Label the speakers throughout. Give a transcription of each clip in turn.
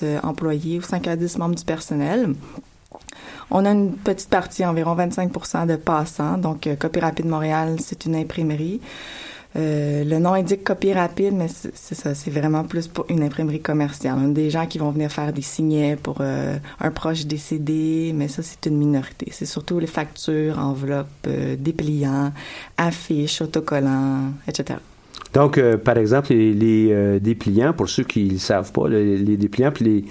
Speaker 1: 10 employés ou 5 à 10 membres du personnel. On a une petite partie, environ 25% de passants. Donc, Copie Rapide Montréal, c'est une imprimerie. Euh, le nom indique copie rapide, mais c'est ça, c'est vraiment plus pour une imprimerie commerciale. On a des gens qui vont venir faire des signets pour euh, un proche décédé, mais ça, c'est une minorité. C'est surtout les factures, enveloppes, euh, dépliants, affiches, autocollants, etc.
Speaker 2: Donc, par exemple, les, dépliants, pour ceux qui ne savent pas, les, les dépliants, puis les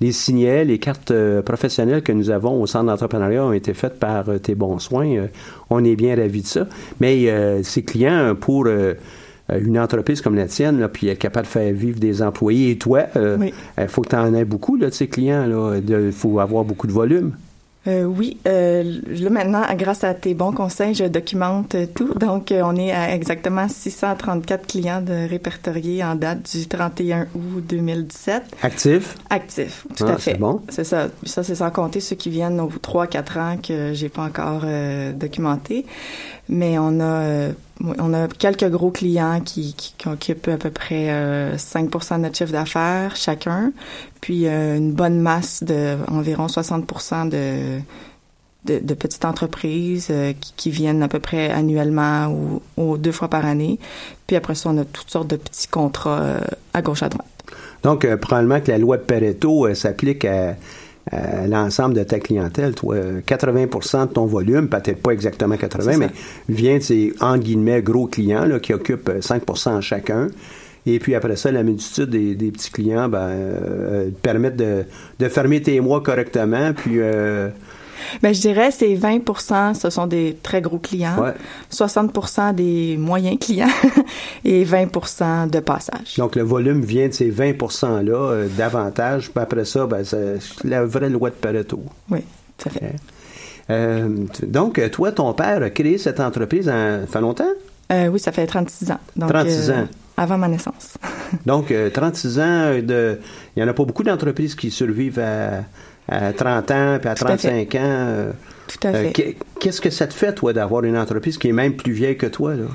Speaker 2: les signets, les cartes euh, professionnelles que nous avons au Centre d'entrepreneuriat ont été faites par euh, Tes Bons Soins. Euh, on est bien ravis de ça. Mais ces clients, pour une entreprise comme la tienne, là, puis être capable de faire vivre des employés, et toi, il faut que tu en aies beaucoup là, de ces clients. Il faut avoir beaucoup de volume.
Speaker 1: Euh, oui, euh, là maintenant, grâce à tes bons conseils, je documente tout. Donc, euh, on est à exactement 634 clients de répertoriés en date du 31 août 2017.
Speaker 2: Actifs?
Speaker 1: Actifs, tout ah, à fait.
Speaker 2: C'est bon.
Speaker 1: C'est ça. Ça, c'est sans compter ceux qui viennent aux 3-4 ans que j'ai pas encore documenté. Mais on a on a quelques gros clients qui, qui, occupent à peu près 5% de notre chiffre d'affaires chacun puis euh, une bonne masse de environ 60 de, de, petites entreprises euh, qui, viennent à peu près annuellement ou, deux fois par année. Puis après ça, on a toutes sortes de petits contrats euh, à gauche à droite.
Speaker 2: Donc, probablement que la loi de Pareto s'applique à, l'ensemble de ta clientèle. Toi, 80% de ton volume, peut-être pas exactement 80, mais vient de ces, en guillemets, gros clients là, qui occupent 5% chacun. Et puis après ça, la multitude des, petits clients ben, euh, permettent de, de, fermer tes mois correctement. Puis. Euh,
Speaker 1: ben, je dirais c'est 20% ce sont des très gros clients, 60% des moyens clients et 20% de passage.
Speaker 2: Donc le volume vient de ces 20% là euh, davantage. Puis après ça, ben, c'est la vraie loi de Pareto.
Speaker 1: Oui, ça fait.
Speaker 2: donc, toi, ton père a créé cette entreprise en fait longtemps?
Speaker 1: oui, ça fait 36 ans.
Speaker 2: 36 ans
Speaker 1: avant ma naissance.
Speaker 2: Donc, 36 euh, ans, de, il n'y en a pas beaucoup d'entreprises qui survivent à, 30 ans, puis à 35 ans. Euh,
Speaker 1: Tout à fait.
Speaker 2: Euh, qu'est-ce que ça te fait, toi, d'avoir une entreprise qui est même plus vieille que toi, là?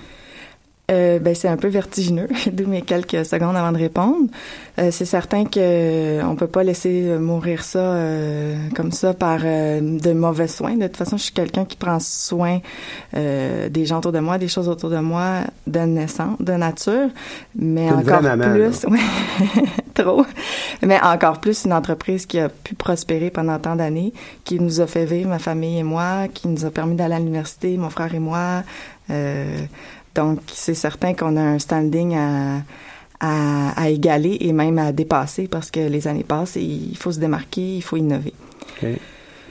Speaker 1: Euh, ben, c'est un peu vertigineux, d'où mes quelques secondes avant de répondre. Euh, c'est certain que euh, on peut pas laisser mourir ça comme ça par de mauvais soins. De toute façon, je suis quelqu'un qui prend soin des gens autour de moi, des choses autour de moi, de naissance, de nature, mais encore plus, trop, mais encore plus une entreprise qui a pu prospérer pendant tant d'années, qui nous a fait vivre ma famille et moi, qui nous a permis d'aller à l'université, mon frère et moi. Donc, c'est certain qu'on a un standing à, à, égaler et même à dépasser parce que les années passent et il faut se démarquer, il faut innover.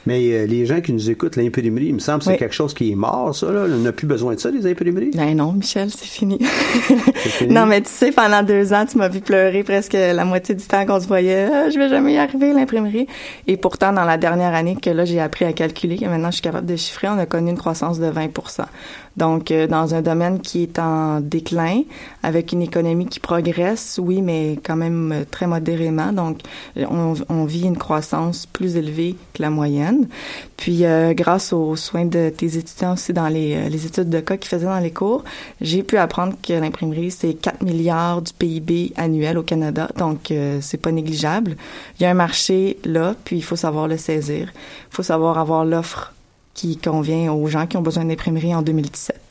Speaker 2: Mais euh, les gens qui nous écoutent, l'imprimerie, il me semble que c'est quelque chose qui est mort, ça. Là. On n'a plus besoin de ça, les imprimeries?
Speaker 1: Ben non, Michel, c'est fini. non, mais tu sais, pendant deux ans, tu m'as vu pleurer presque la moitié du temps qu'on se voyait. Ah, je vais jamais y arriver, l'imprimerie. Et pourtant, dans la dernière année que là, j'ai appris à calculer, que maintenant je suis capable de chiffrer, on a connu une croissance de 20% donc, euh, dans un domaine qui est en déclin, avec une économie qui progresse, oui, mais quand même euh, très modérément. Donc, on, vit une croissance plus élevée que la moyenne. Puis, euh, grâce aux soins de tes étudiants aussi dans les, les études de cas qu'ils faisaient dans les cours, j'ai pu apprendre que l'imprimerie, c'est 4 milliards du PIB annuel au Canada. Donc, c'est pas négligeable. Il y a un marché là, puis il faut savoir le saisir. Il faut savoir avoir l'offre qui convient aux gens qui ont besoin d'imprimerie en 2017.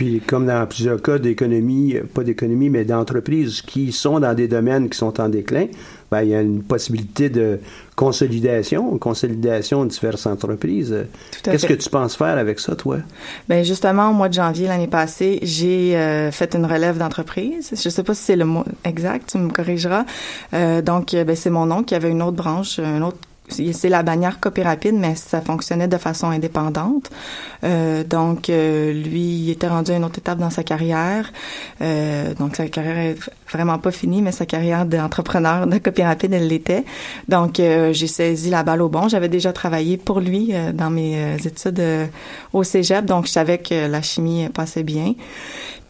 Speaker 2: Puis, comme dans plusieurs cas d'économie, pas d'économie, mais d'entreprises qui sont dans des domaines qui sont en déclin, ben, il y a une possibilité de consolidation, consolidation de diverses entreprises. Qu'est-ce que tu penses faire avec ça, toi?
Speaker 1: Bien, justement, au mois de janvier l'année passée, j'ai euh, fait une relève d'entreprise. Je ne sais pas si c'est le mot exact, tu me corrigeras. Euh, donc, ben, c'est mon oncle qui avait une autre branche, un autre c'est la bannière Copie Rapide, mais ça fonctionnait de façon indépendante. Euh, donc, euh, lui, il était rendu à une autre étape dans sa carrière. Euh, donc, sa carrière est vraiment pas finie, mais sa carrière d'entrepreneur de Copie Rapide, elle l'était. Donc, j'ai saisi la balle au bon. J'avais déjà travaillé pour lui dans mes études au cégep, donc je savais que la chimie passait bien.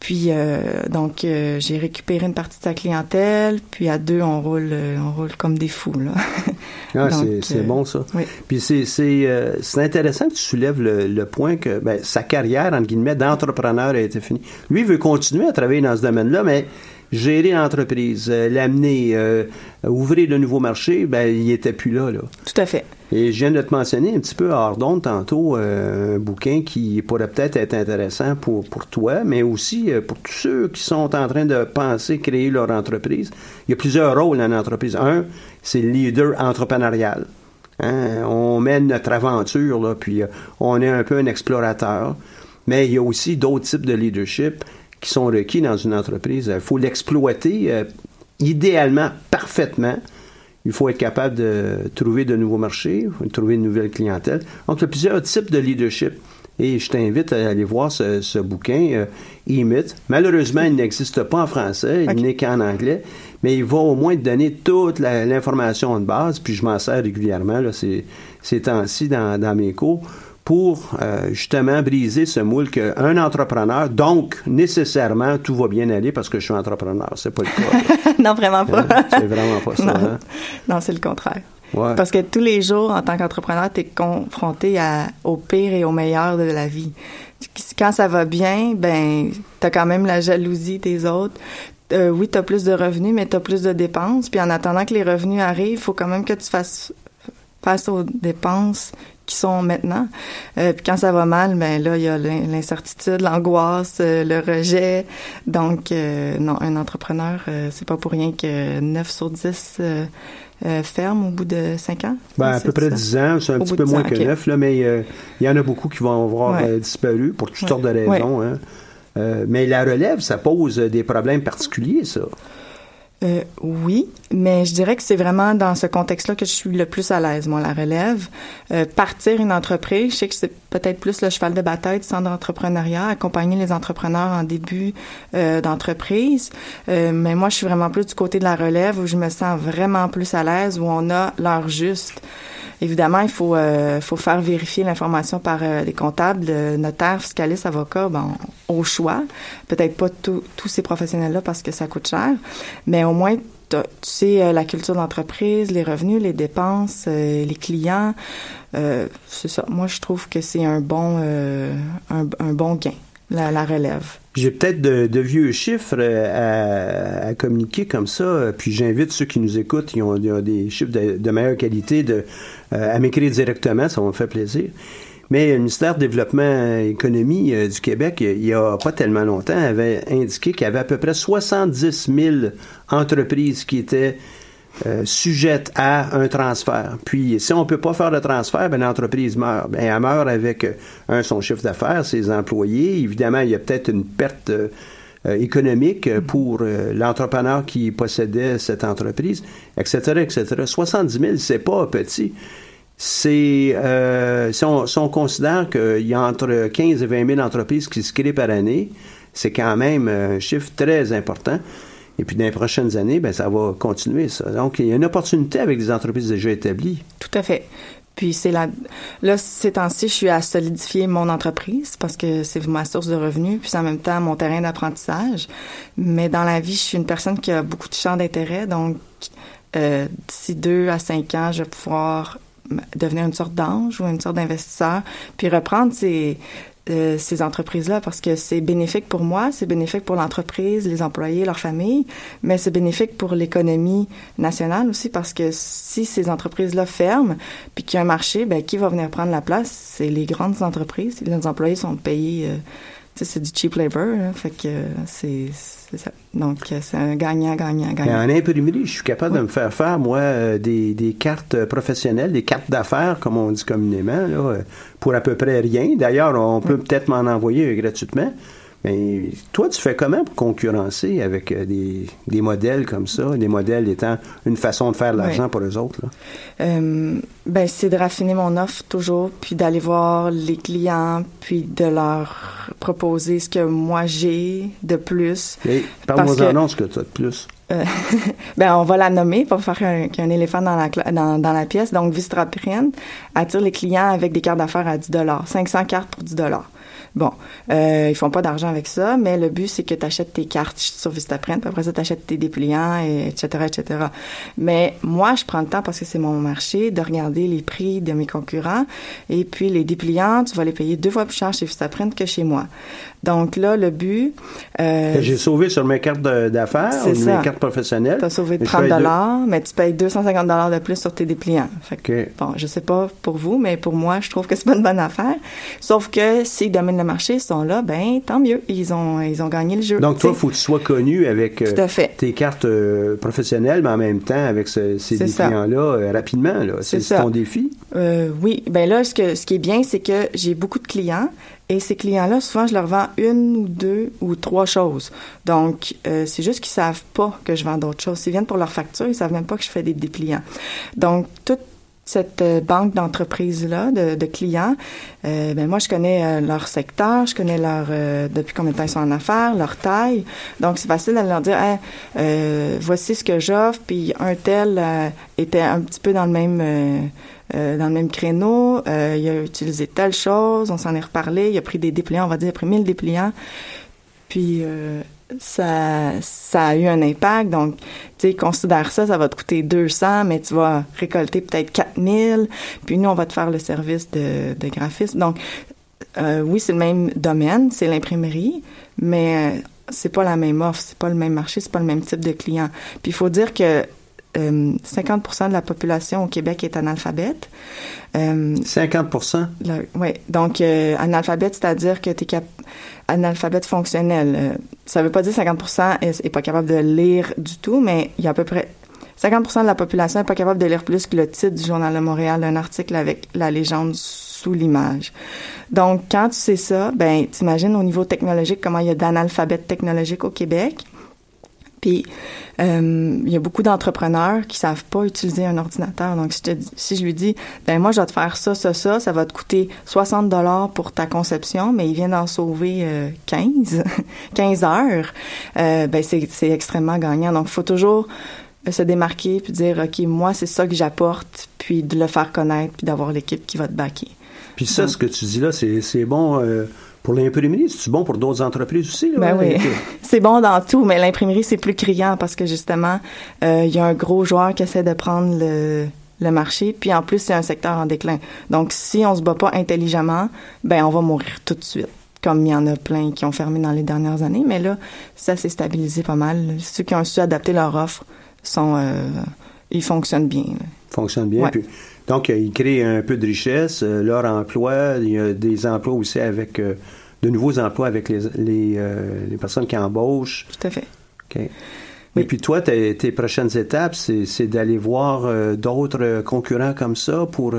Speaker 1: Puis euh, donc euh, j'ai récupéré une partie de sa clientèle, puis à deux on roule euh, on roule comme des fous là.
Speaker 2: ah, c'est bon ça.
Speaker 1: Oui.
Speaker 2: Puis c'est c'est intéressant que tu soulèves le, le point que ben, sa carrière entre guillemets d'entrepreneur a été finie. Lui il veut continuer à travailler dans ce domaine-là, mais gérer l'entreprise, euh, l'amener, euh, ouvrir de nouveaux marchés, ben, il était plus là, là.
Speaker 1: Tout à fait.
Speaker 2: Et je viens de te mentionner un petit peu hors d'onde tantôt un bouquin qui pourrait peut-être être intéressant pour, pour toi, mais aussi pour tous ceux qui sont en train de penser créer leur entreprise. Il y a plusieurs rôles dans l'entreprise. Un, c'est le leader entrepreneurial. Hein? On mène notre aventure, là, puis on est un peu un explorateur. Mais il y a aussi d'autres types de leadership qui sont requis dans une entreprise. Il faut l'exploiter euh, idéalement, parfaitement. Il faut être capable de trouver de nouveaux marchés, de trouver une nouvelle clientèle. Donc, il y a plusieurs types de leadership. Et je t'invite à aller voir ce, bouquin, euh, Malheureusement, il n'existe pas en français, il n'est qu'en anglais, mais il va au moins te donner toute l'information de base, puis je m'en sers régulièrement là, ces, ces temps-ci dans, dans mes cours pour euh, justement briser ce moule qu'un entrepreneur, donc nécessairement tout va bien aller parce que je suis entrepreneur. C'est pas le
Speaker 1: cas. non, vraiment pas.
Speaker 2: Hein? c'est vraiment pas ça.
Speaker 1: Non,
Speaker 2: hein?
Speaker 1: non c'est le contraire. Parce que tous les jours, en tant qu'entrepreneur, tu es confronté à, au pire et au meilleur de la vie. Quand ça va bien, ben, tu as quand même la jalousie des autres. Euh, oui, tu as plus de revenus, mais tu as plus de dépenses. Puis en attendant que les revenus arrivent, il faut quand même que tu fasses face aux dépenses qui sont maintenant. Euh, puis quand ça va mal, ben là, il y a l'incertitude, l'angoisse, euh, le rejet. Donc, euh, non, un entrepreneur, c'est pas pour rien que 9 sur 10 ferment au bout de 5 ans.
Speaker 2: Ben, à peu près 10 ans, c'est un petit peu moins que 9, là, mais il y en a beaucoup qui vont avoir disparu pour toutes sortes de raisons. Hein. mais la relève, ça pose des problèmes particuliers, ça.
Speaker 1: Euh, oui, mais je dirais que c'est vraiment dans ce contexte-là que je suis le plus à l'aise, moi, la relève. Euh, partir une entreprise, je sais que c'est peut-être plus le cheval de bataille du centre d'entrepreneuriat, accompagner les entrepreneurs en début euh, d'entreprise. Euh, mais moi, je suis vraiment plus du côté de la relève où je me sens vraiment plus à l'aise, où on a l'heure juste. Évidemment, il faut, euh, faut faire vérifier l'information par euh, les comptables, le notaires, fiscalistes, avocats, bon, au choix. Peut-être pas tous ces professionnels-là parce que ça coûte cher, mais au moins tu sais euh, la culture d'entreprise, les revenus, les dépenses, les clients. c'est ça. Moi, je trouve que c'est un bon un, bon gain, la relève.
Speaker 2: J'ai peut-être de, vieux chiffres euh, à, communiquer comme ça, puis j'invite ceux qui nous écoutent, qui ont, des chiffres de, meilleure qualité, euh, à m'écrire directement, ça me fait plaisir. Mais le ministère du Développement et Économie euh, du Québec, il n'y a pas tellement longtemps, avait indiqué qu'il y avait à peu près 70 000 entreprises qui étaient euh, à un transfert. Puis, si on ne peut pas faire le transfert, ben, l'entreprise meurt. Ben, elle meurt avec, euh, un, son chiffre d'affaires, ses employés. Évidemment, il y a peut-être une perte euh, économique pour l'entrepreneur qui possédait cette entreprise, etc., etc. 70 000, c'est pas petit. C'est, si, on, si, on, considère qu'il y a entre 15 et 20 000 entreprises qui se créent par année, c'est quand même un chiffre très important. Et puis, dans les prochaines années, ben, ça va continuer, ça. Donc, il y a une opportunité avec des entreprises déjà établies.
Speaker 1: Tout à fait. Puis c'est là, là, ces temps-ci, je suis à solidifier mon entreprise parce que c'est ma source de revenus, puis en même temps mon terrain d'apprentissage. Mais dans la vie, je suis une personne qui a beaucoup de champs d'intérêt, donc euh, d'ici deux à cinq ans, je vais pouvoir devenir une sorte d'ange ou une sorte d'investisseur, puis reprendre ces, ces entreprises-là parce que c'est bénéfique pour moi, c'est bénéfique pour l'entreprise, les employés, leur famille, mais c'est bénéfique pour l'économie nationale aussi parce que si ces entreprises-là ferment puis qu'il y a un marché, ben qui va venir prendre la place? C'est les grandes entreprises. Les employés sont payés. Euh, c'est du cheap labor, hein, fait que c'est ça. Donc, c'est un gagnant-gagnant-gagnant.
Speaker 2: En imprimerie, je suis capable de me faire faire, moi, euh, des, des cartes professionnelles, des cartes d'affaires, comme on dit communément, là, pour à peu près rien. D'ailleurs, on peut peut-être m'en envoyer gratuitement. Mais toi, tu fais comment pour concurrencer avec euh, des, des, modèles comme ça, des modèles étant une façon de faire de l'argent pour les autres? Là?
Speaker 1: Euh, ben, c'est de raffiner mon offre toujours, puis d'aller voir les clients, puis de leur proposer ce que moi j'ai de plus.
Speaker 2: Parle-moi ce que tu as de plus.
Speaker 1: Euh, ben, on va la nommer pour faire un, un éléphant dans la, dans, dans la pièce. Donc, Vistraprint attire les clients avec des cartes d'affaires à 10 500 cartes pour 10 Bon, euh, ils font pas d'argent avec ça, mais le but, c'est que tu achètes tes cartes sur Vistaprint, puis après ça, tu tes dépliants, et etc., etc. Mais moi, je prends le temps, parce que c'est mon marché, de regarder les prix de mes concurrents, et puis les dépliants, tu vas les payer deux fois plus cher chez Vistaprint que chez moi. Donc là, le but...
Speaker 2: Euh, J'ai sauvé sur mes cartes d'affaires, mes cartes professionnelles.
Speaker 1: Tu as sauvé 30 dollars, mais tu payes 250 dollars de plus sur tes dépliants. Fait que, Bon, je sais pas pour vous, mais pour moi, je trouve que c'est pas une bonne affaire. Sauf que s'ils dominent le marché, ils sont là, ben tant mieux. Ils ont, ils ont gagné le jeu.
Speaker 2: Donc toi, il faut que tu sois connu avec euh, tes cartes euh, professionnelles, mais en même temps avec ces dépliants-là rapidement. C'est ton défi?
Speaker 1: oui. Ben là, ce, que, ce qui est bien, c'est que j'ai beaucoup de clients et ces clients-là, souvent, je leur vends une ou deux ou trois choses. Donc, euh, c'est juste qu'ils savent pas que je vends d'autres choses. S'ils viennent pour leur facture, ils savent même pas que je fais des dépliants. Donc, toute cette euh, banque d'entreprises-là, de, clients, euh, ben moi, je connais leur secteur, je connais leur depuis combien de temps ils sont en affaires, leur taille. Donc, c'est facile de leur dire, voici ce que j'offre, puis un tel était un petit peu dans le même euh, dans le même créneau, euh, il a utilisé telle chose, on s'en est reparlé, il a pris des dépliants, on va dire, il a pris 1000 dépliants. Puis euh, ça, ça a eu un impact. Donc, tu sais, considère ça, ça va te coûter 200, mais tu vas récolter peut-être 4000. Puis nous, on va te faire le service de, de graphisme. Donc, oui, c'est le même domaine, c'est l'imprimerie, mais c'est pas la même offre, c'est pas le même marché, c'est pas le même type de client. Puis il faut dire que 50% euh, de la population au Québec est analphabète.
Speaker 2: 50
Speaker 1: Oui. Donc, euh, analphabète, c'est-à-dire que tu es cap analphabète fonctionnel. Euh, ça veut pas dire 50 est, est pas capable de lire du tout, mais il y a à peu près 50% de la population n'est pas capable de lire plus que le titre du Journal de Montréal, un article avec la légende sous l'image. Donc, quand tu sais ça, ben, t'imagines au niveau technologique comment il y a d'analphabètes technologiques au Québec. Puis, euh, il y a beaucoup d'entrepreneurs qui savent pas utiliser un ordinateur. Donc, si je, si je lui dis, ben moi, je vais te faire ça, ça, ça, ça va te coûter 60 dollars pour ta conception, mais il vient d'en sauver 15, 15 heures, euh, ben c'est extrêmement gagnant. Donc, il faut toujours se démarquer puis dire, OK, moi, c'est ça que j'apporte, puis de le faire connaître, puis d'avoir l'équipe qui va te backer.
Speaker 2: Puis ça, ce que tu dis là, c'est bon... Pour l'imprimerie, c'est bon pour d'autres entreprises aussi? Là,
Speaker 1: ben oui, c'est bon dans tout, mais l'imprimerie, c'est plus criant parce que justement, euh, il y a un gros joueur qui essaie de prendre le, le marché, puis en plus, c'est un secteur en déclin. Donc, si on se bat pas intelligemment, ben on va mourir tout de suite comme il y en a plein qui ont fermé dans les dernières années, mais là, ça s'est stabilisé pas mal. Ceux qui ont su adapter leur offre sont, euh, ils fonctionnent bien.
Speaker 2: Fonctionnent bien. Puis, donc, ils créent un peu de richesse. Euh, leur emploi, il y a des emplois aussi avec euh, de nouveaux emplois avec les, les, euh, les, personnes qui embauchent.
Speaker 1: Tout à fait.
Speaker 2: OK. Et puis toi, tes, tes prochaines étapes, c'est d'aller voir d'autres concurrents comme ça pour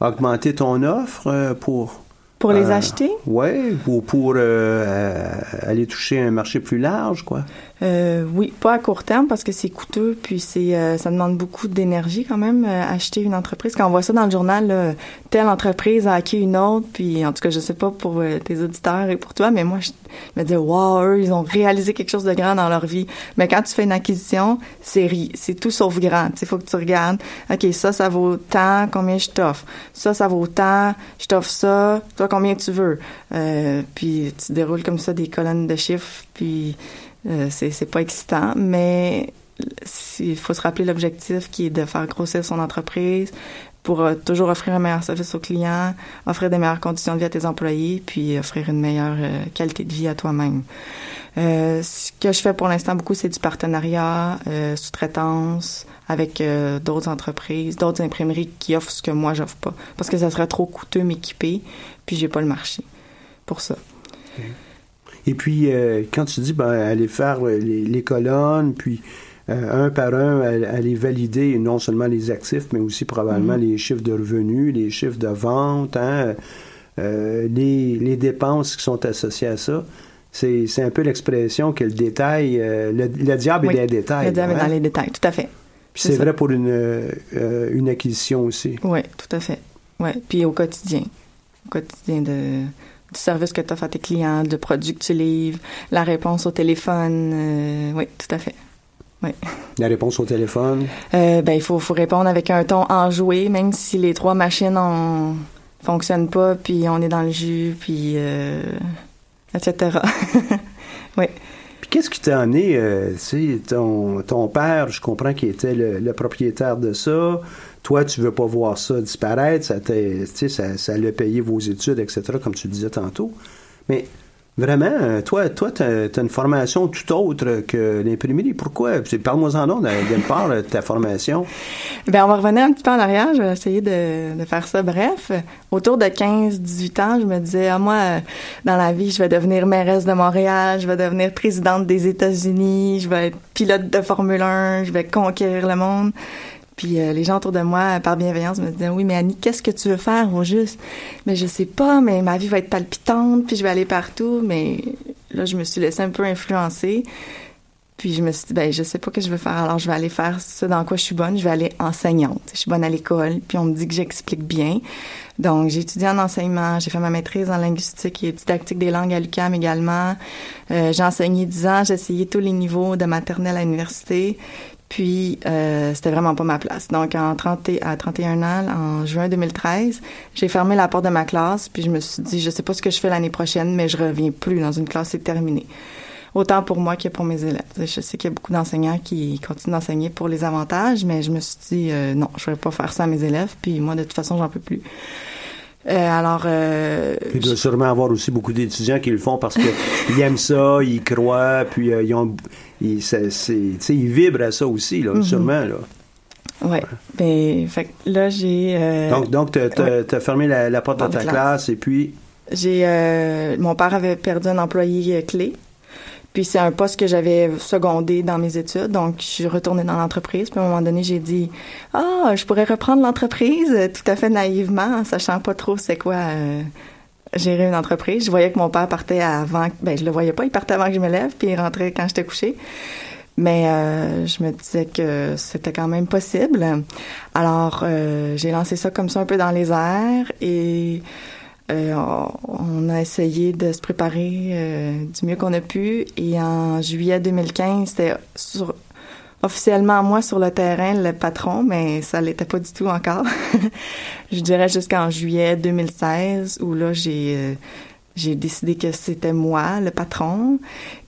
Speaker 2: augmenter ton offre, pour
Speaker 1: pour les acheter?
Speaker 2: Oui, ou pour aller toucher un marché plus large, quoi.
Speaker 1: Euh, oui, pas à court terme parce que c'est coûteux, puis c'est euh, ça demande beaucoup d'énergie quand même euh, acheter une entreprise. Quand on voit ça dans le journal, telle entreprise a acquis une autre, puis en tout cas je sais pas pour tes auditeurs et pour toi, mais moi je me dis wow, eux ils ont réalisé quelque chose de grand dans leur vie. Mais quand tu fais une acquisition, c'est c'est tout sauf grand. Il faut que tu regardes, ok ça ça vaut tant, combien je t'offre? Ça ça vaut tant, je t'offre ça, toi combien tu veux? puis tu déroules comme ça des colonnes de chiffres, puis euh, c'est pas excitant, mais il faut se rappeler l'objectif qui est de faire grossir son entreprise pour euh, toujours offrir un meilleur service aux clients, offrir des meilleures conditions de vie à tes employés, puis offrir une meilleure euh, qualité de vie à toi-même. ce que je fais pour l'instant beaucoup, c'est du partenariat, sous-traitance avec d'autres entreprises, d'autres imprimeries qui offrent ce que moi j'offre pas, parce que ça serait trop coûteux m'équiper, puis j'ai pas le marché pour ça.
Speaker 2: Et puis, euh, quand tu dis, ben, aller faire euh, les, colonnes, puis euh, un par un, aller valider non seulement les actifs, mais aussi probablement mm-hmm. les chiffres de revenus, les chiffres de vente, hein, les, dépenses qui sont associées à ça. C'est, un peu l'expression que le détail, le, diable est dans les détails.
Speaker 1: Le diable est dans les détails, tout à fait.
Speaker 2: c'est, vrai pour une, une acquisition aussi.
Speaker 1: Oui, tout à fait. Ouais. Puis au quotidien. Au quotidien de du service que tu offres à tes clients, du produit que tu livres, la réponse au téléphone. Euh, oui, tout à fait. Oui.
Speaker 2: La réponse au téléphone?
Speaker 1: Euh, ben, il faut, faut répondre avec un ton enjoué, même si les trois machines ont fonctionne pas, puis on est dans le jus, puis etc. oui.
Speaker 2: Puis qu'est-ce qui t'a amené, euh, tu sais, ton, ton père, je comprends qu'il était le, propriétaire de ça. Toi, tu veux pas voir ça disparaître, ça, ça, ça payé vos études, etc., comme tu disais tantôt. Mais Vraiment, euh, toi, toi, tu as, une formation tout autre que l'imprimerie. Pourquoi? Parle-moi-en donc d'une part de ta formation.
Speaker 1: Bien, on va revenir un petit peu en arrière. Je vais essayer de, faire ça bref. Autour de 15-18 ans, je me disais, ah, moi, dans la vie, je vais devenir mairesse de Montréal, je vais devenir présidente des États-Unis, je vais être pilote de Formule 1, je vais conquérir le monde. Puis euh, les gens autour de moi, par bienveillance, me disaient oui, mais Annie, qu'est-ce que tu veux faire au juste? Mais je sais pas, mais ma vie va être palpitante, puis je vais aller partout. Mais là, je me suis laissée un peu influencer. Puis je me suis dit, ben je sais pas ce que je veux faire, alors je vais aller faire ce dans quoi je suis bonne. Je vais aller enseignante. Je suis bonne à l'école, puis on me dit que j'explique bien. Donc j'ai étudié en enseignement, j'ai fait ma maîtrise en linguistique et didactique des langues à l'UQAM également. Euh, j'ai enseigné 10 ans, j'ai essayé tous les niveaux de maternelle à l'université. Puis, euh, c'était vraiment pas ma place. Donc, en 30, à 31 ans, en juin 2013, j'ai fermé la porte de ma classe, puis je me suis dit, je sais pas ce que je fais l'année prochaine, mais je reviens plus dans une classe, c'est terminé. Autant pour moi que pour mes élèves. Je sais qu'il y a beaucoup d'enseignants qui continuent d'enseigner pour les avantages, mais je me suis dit, euh, non, je vais pas faire ça à mes élèves, puis moi, de toute façon, j'en peux plus. Euh, alors, euh,
Speaker 2: il doit sûrement avoir aussi beaucoup d'étudiants qui le font parce qu'ils aiment ça, ils croient, puis euh, ils ont, ils, ils vibrent à ça aussi, là, mhm. sûrement, là.
Speaker 1: Ouais. Ben, fait là, j'ai. Euh,
Speaker 2: donc, donc, t'as as fermé la, porte de ta classe. et puis.
Speaker 1: J'ai. mon père avait perdu un employé clé. Puis c'est un poste que j'avais secondé dans mes études, donc je suis retournée dans l'entreprise. Puis à un moment donné, j'ai dit ah, je pourrais reprendre l'entreprise, tout à fait naïvement, en sachant pas trop c'est quoi euh, gérer une entreprise. Je voyais que mon père partait avant, ben je le voyais pas, il partait avant que je me lève, puis il rentrait quand j'étais couchée. Mais euh, je me disais que c'était quand même possible. Alors euh, j'ai lancé ça comme ça un peu dans les airs et euh, on a essayé de se préparer euh, du mieux qu'on a pu. Et en juillet 2015, c'était officiellement moi sur le terrain le patron, mais ça l'était pas du tout encore. je dirais jusqu'en juillet 2016 où là j'ai euh, j'ai décidé que c'était moi le patron.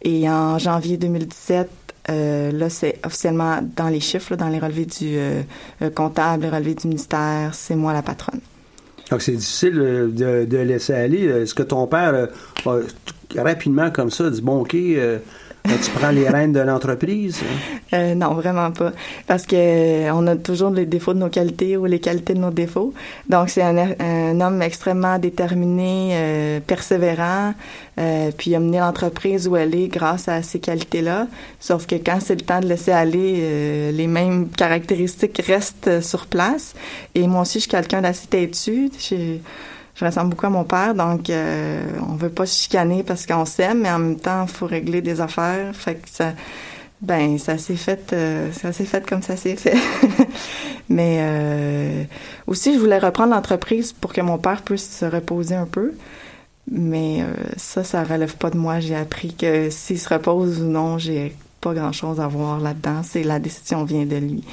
Speaker 1: Et en janvier 2017, là, c'est officiellement dans les chiffres, dans les relevés du comptable, les relevés du ministère, c'est moi la patronne.
Speaker 2: Donc, c'est difficile euh, de, laisser aller. Est-ce que ton père, euh, rapidement comme ça, dit Bon, OK, euh, tu prends les rênes de l'entreprise?
Speaker 1: Euh, non, vraiment pas. Parce que euh, on a toujours les défauts de nos qualités ou les qualités de nos défauts. Donc, c'est un, homme extrêmement déterminé, euh, persévérant, puis il a mené l'entreprise où elle est grâce à ces qualités-là. Sauf que quand c'est le temps de laisser aller, les mêmes caractéristiques restent sur place. Et moi aussi, je suis quelqu'un d'assez têtu ressemble beaucoup à mon père, donc euh, on veut pas se chicaner parce qu'on s'aime, mais en même temps, faut régler des affaires. Fait que ça, ben, ça s'est fait, euh, ça s'est fait comme ça s'est fait. mais euh, aussi, je voulais reprendre l'entreprise pour que mon père puisse se reposer un peu. Mais euh, ça, ça relève pas de moi. J'ai appris que s'il se repose ou non, j'ai pas grand chose à voir là-dedans. C'est la décision vient de lui.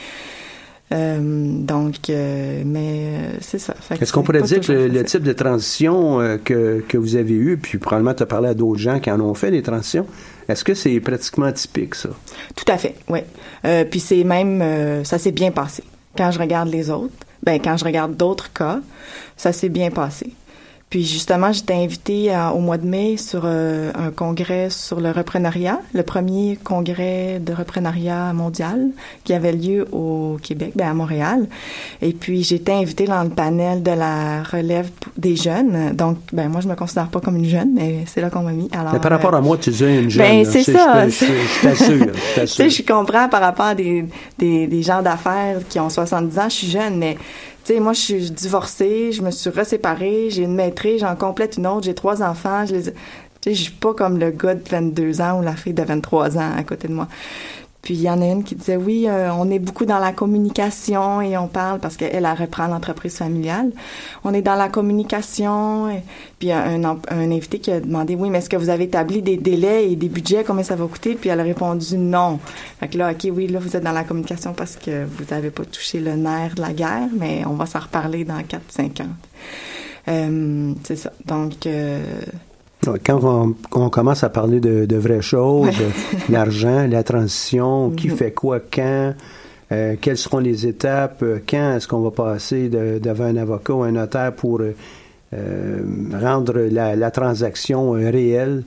Speaker 1: Euh, donc, euh, mais euh, c'est ça.
Speaker 2: Est-ce qu'on pourrait dire que le, type de transition que, que vous avez eu, puis probablement tu as parlé à d'autres gens qui en ont fait des transitions, est-ce que c'est pratiquement typique, ça?
Speaker 1: Tout à fait, oui. puis c'est même, ça s'est bien passé. Quand je regarde les autres, ben quand je regarde d'autres cas, ça s'est bien passé. Puis justement, j'étais invitée au mois de mai sur euh, un congrès sur le reprenariat, le premier congrès de reprenariat mondial qui avait lieu au Québec, ben à Montréal. Et puis j'étais invitée dans le panel de la relève des jeunes. Donc, ben moi je me considère pas comme une jeune, mais c'est là qu'on m'a mis.
Speaker 2: Alors, mais par rapport à moi, tu disais une jeune.
Speaker 1: Ben c'est ça. Je t'assure. Tu sais, je comprends par rapport à des des, des gens d'affaires qui ont 70 ans, je suis jeune, mais moi, je suis divorcée, je me suis reséparée, j'ai une maîtrise, j'en complète une autre, j'ai trois enfants, je les... Tu sais, suis pas comme le gars de 22 ans ou la fille de 23 ans à côté de moi. Puis il y en a une qui disait oui, euh, on est beaucoup dans la communication et on parle parce qu'elle elle reprend l'entreprise familiale. On est dans la communication. Et, puis un, un, invité qui a demandé oui, mais est-ce que vous avez établi des délais et des budgets, combien ça va coûter? Puis elle a répondu non. Fait que là, ok, oui, là vous êtes dans la communication parce que vous n'avez pas touché le nerf de la guerre, mais on va s'en reparler dans 4-5 ans. c'est ça. Donc,
Speaker 2: quand on, commence à parler de, vraies choses, l'argent, la transition, qui mhm. fait quoi quand, euh, quelles seront les étapes, euh, quand est-ce qu'on va passer devant un avocat ou un notaire pour euh, rendre la, transaction réelle,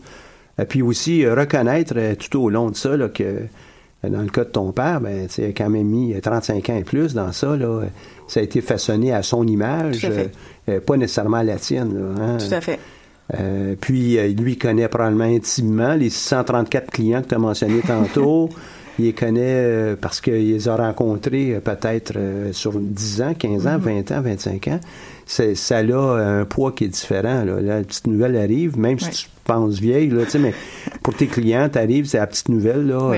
Speaker 2: et puis aussi reconnaître tout au long de ça que dans le cas de ton père, ben, tu as quand même mis 35 ans et plus dans ça. Là. Ça a été façonné à son image, pas nécessairement à la tienne.
Speaker 1: Hein. Tout à fait.
Speaker 2: Euh, puis, euh, lui connaît probablement intimement les 634 clients que tu as mentionnés tantôt. il les connaît euh, parce qu'il les a rencontrés peut-être sur 10 ans, 15 ans, 20 mm-hmm. ans, 25 ans. Ça a un poids qui est différent. Là. La petite nouvelle arrive, même si tu penses vieille, là, mais pour tes clients, tu arrives, c'est la petite nouvelle. Là,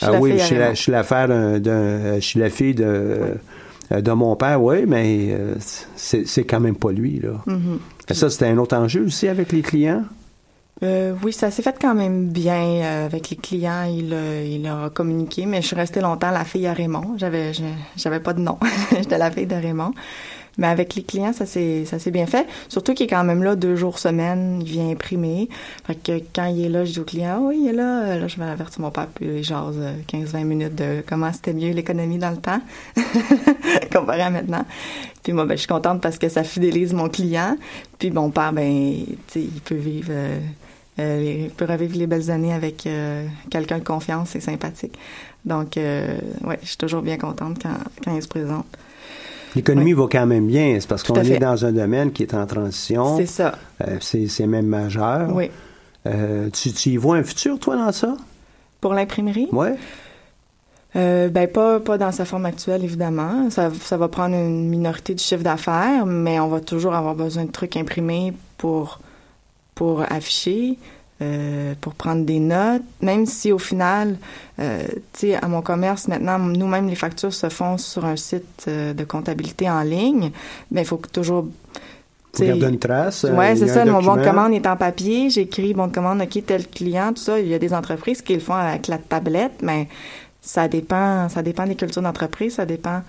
Speaker 2: ah oui, je suis la, je suis la fille de de mon père, oui, mais c'est quand même pas lui. Là. Mm-hmm. Ça, c'était un autre enjeu aussi avec les clients?
Speaker 1: Euh, oui, ça s'est fait quand même bien euh, avec les clients. Il, il a communiqué, mais je suis restée longtemps la fille à Raymond. J'avais, j'avais pas de nom. J'étais la fille de Raymond. Mais avec les clients, ça s'est ça s'est bien fait. Surtout qu'il est quand même là deux jours semaine, il vient imprimer. Fait que quand il est là, je dis au client, oui, il est là. Là, je vais avertir mon père, puis il jase 15-20 minutes de comment c'était mieux l'économie dans le temps, comparé à maintenant. Puis moi, ben, je suis contente parce que ça fidélise mon client. Puis mon père, ben, tu sais, il peut vivre... Euh, euh, il peut revivre les belles années avec euh, quelqu'un de confiance et sympathique. Donc, ouais, je suis toujours bien contente quand, quand il se présente.
Speaker 2: L'économie va quand même bien. C'est parce qu'on est dans un domaine qui est en transition.
Speaker 1: C'est ça.
Speaker 2: Euh, c'est même majeur.
Speaker 1: Oui.
Speaker 2: Euh, tu, y vois un futur, toi, dans ça?
Speaker 1: Pour l'imprimerie?
Speaker 2: Oui.
Speaker 1: Euh, ben pas pas dans sa forme actuelle évidemment. Ça, ça va prendre une minorité du chiffre d'affaires, mais on va toujours avoir besoin de trucs imprimés pour pour afficher. Euh, pour prendre des notes, même si au final, euh, tu sais, à mon commerce maintenant, nous-mêmes les factures se font sur un site euh, de comptabilité en ligne, mais il faut toujours
Speaker 2: garder une trace.
Speaker 1: Oui, c'est ça. Mon bon de commande est en papier. J'écris bon de commande, OK, tel client, tout ça. Il y a des entreprises qui le font avec la tablette, mais ça dépend, ça dépend des cultures d'entreprise, ça dépend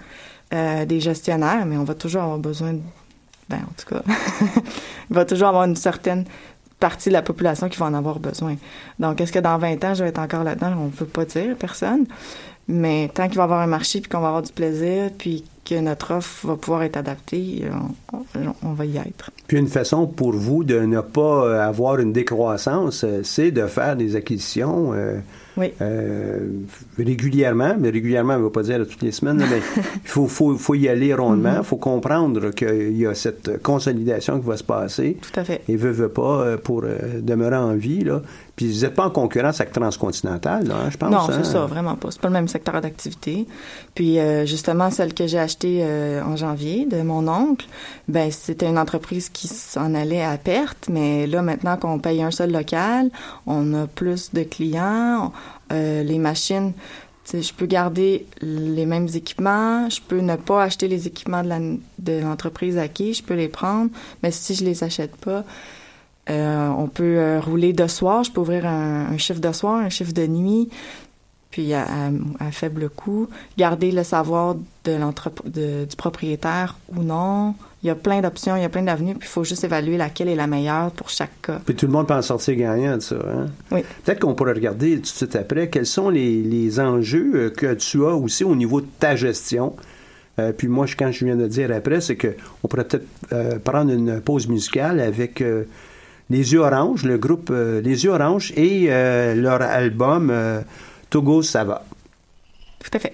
Speaker 1: des gestionnaires, mais on va toujours avoir besoin de, ben, en tout cas, il va toujours avoir une certaine partie de la population qui va en avoir besoin. Donc, est-ce que dans 20 ans, je vais être encore là-dedans? On ne peut pas dire, personne. Mais tant qu'il va y avoir un marché, puis qu'on va avoir du plaisir, puis que notre offre va pouvoir être adaptée, on, va y être.
Speaker 2: Puis une façon pour vous de ne pas avoir une décroissance, euh, c'est de faire des acquisitions euh,
Speaker 1: oui.
Speaker 2: Euh, régulièrement, mais régulièrement, on ne va pas dire toutes les semaines, mais il faut, faut, faut, y aller rondement. Il mm-hmm. faut comprendre qu'il y a cette consolidation qui va se passer.
Speaker 1: Tout à fait.
Speaker 2: Et veut, veut pas, euh, pour euh, demeurer en vie, là. Puis vous n'êtes pas en concurrence avec Transcontinental, là, je pense.
Speaker 1: Non,
Speaker 2: c'est
Speaker 1: hein? ça, vraiment pas. C'est pas le même secteur d'activité. Puis justement, celle que j'ai achetée en janvier de mon oncle, ben c'était une entreprise qui s'en allait à perte, mais là maintenant qu'on paye un seul local, on a plus de clients, euh, les machines, je peux garder les mêmes équipements, je peux ne pas acheter les équipements de l'entreprise à qui, je peux les prendre, mais si je les achète pas, euh, on peut euh, rouler de soir, je peux ouvrir un, chiffre de soir, un chiffre de nuit, puis à, faible coût, garder le savoir de, du propriétaire ou non, il y a plein d'options, il y a plein d'avenues, puis il faut juste évaluer laquelle est la meilleure pour chaque cas.
Speaker 2: Puis tout le monde peut en sortir gagnant de ça. Hein?
Speaker 1: Oui.
Speaker 2: Peut-être qu'on pourrait regarder tout de suite après quels sont les, enjeux euh, que tu as aussi au niveau de ta gestion. Euh, puis moi, quand je viens de dire après, c'est qu'on pourrait peut-être euh, prendre une pause musicale avec Les Yeux Oranges, le groupe Les Yeux Oranges et leur album Togo Ça va.
Speaker 1: Tout à fait.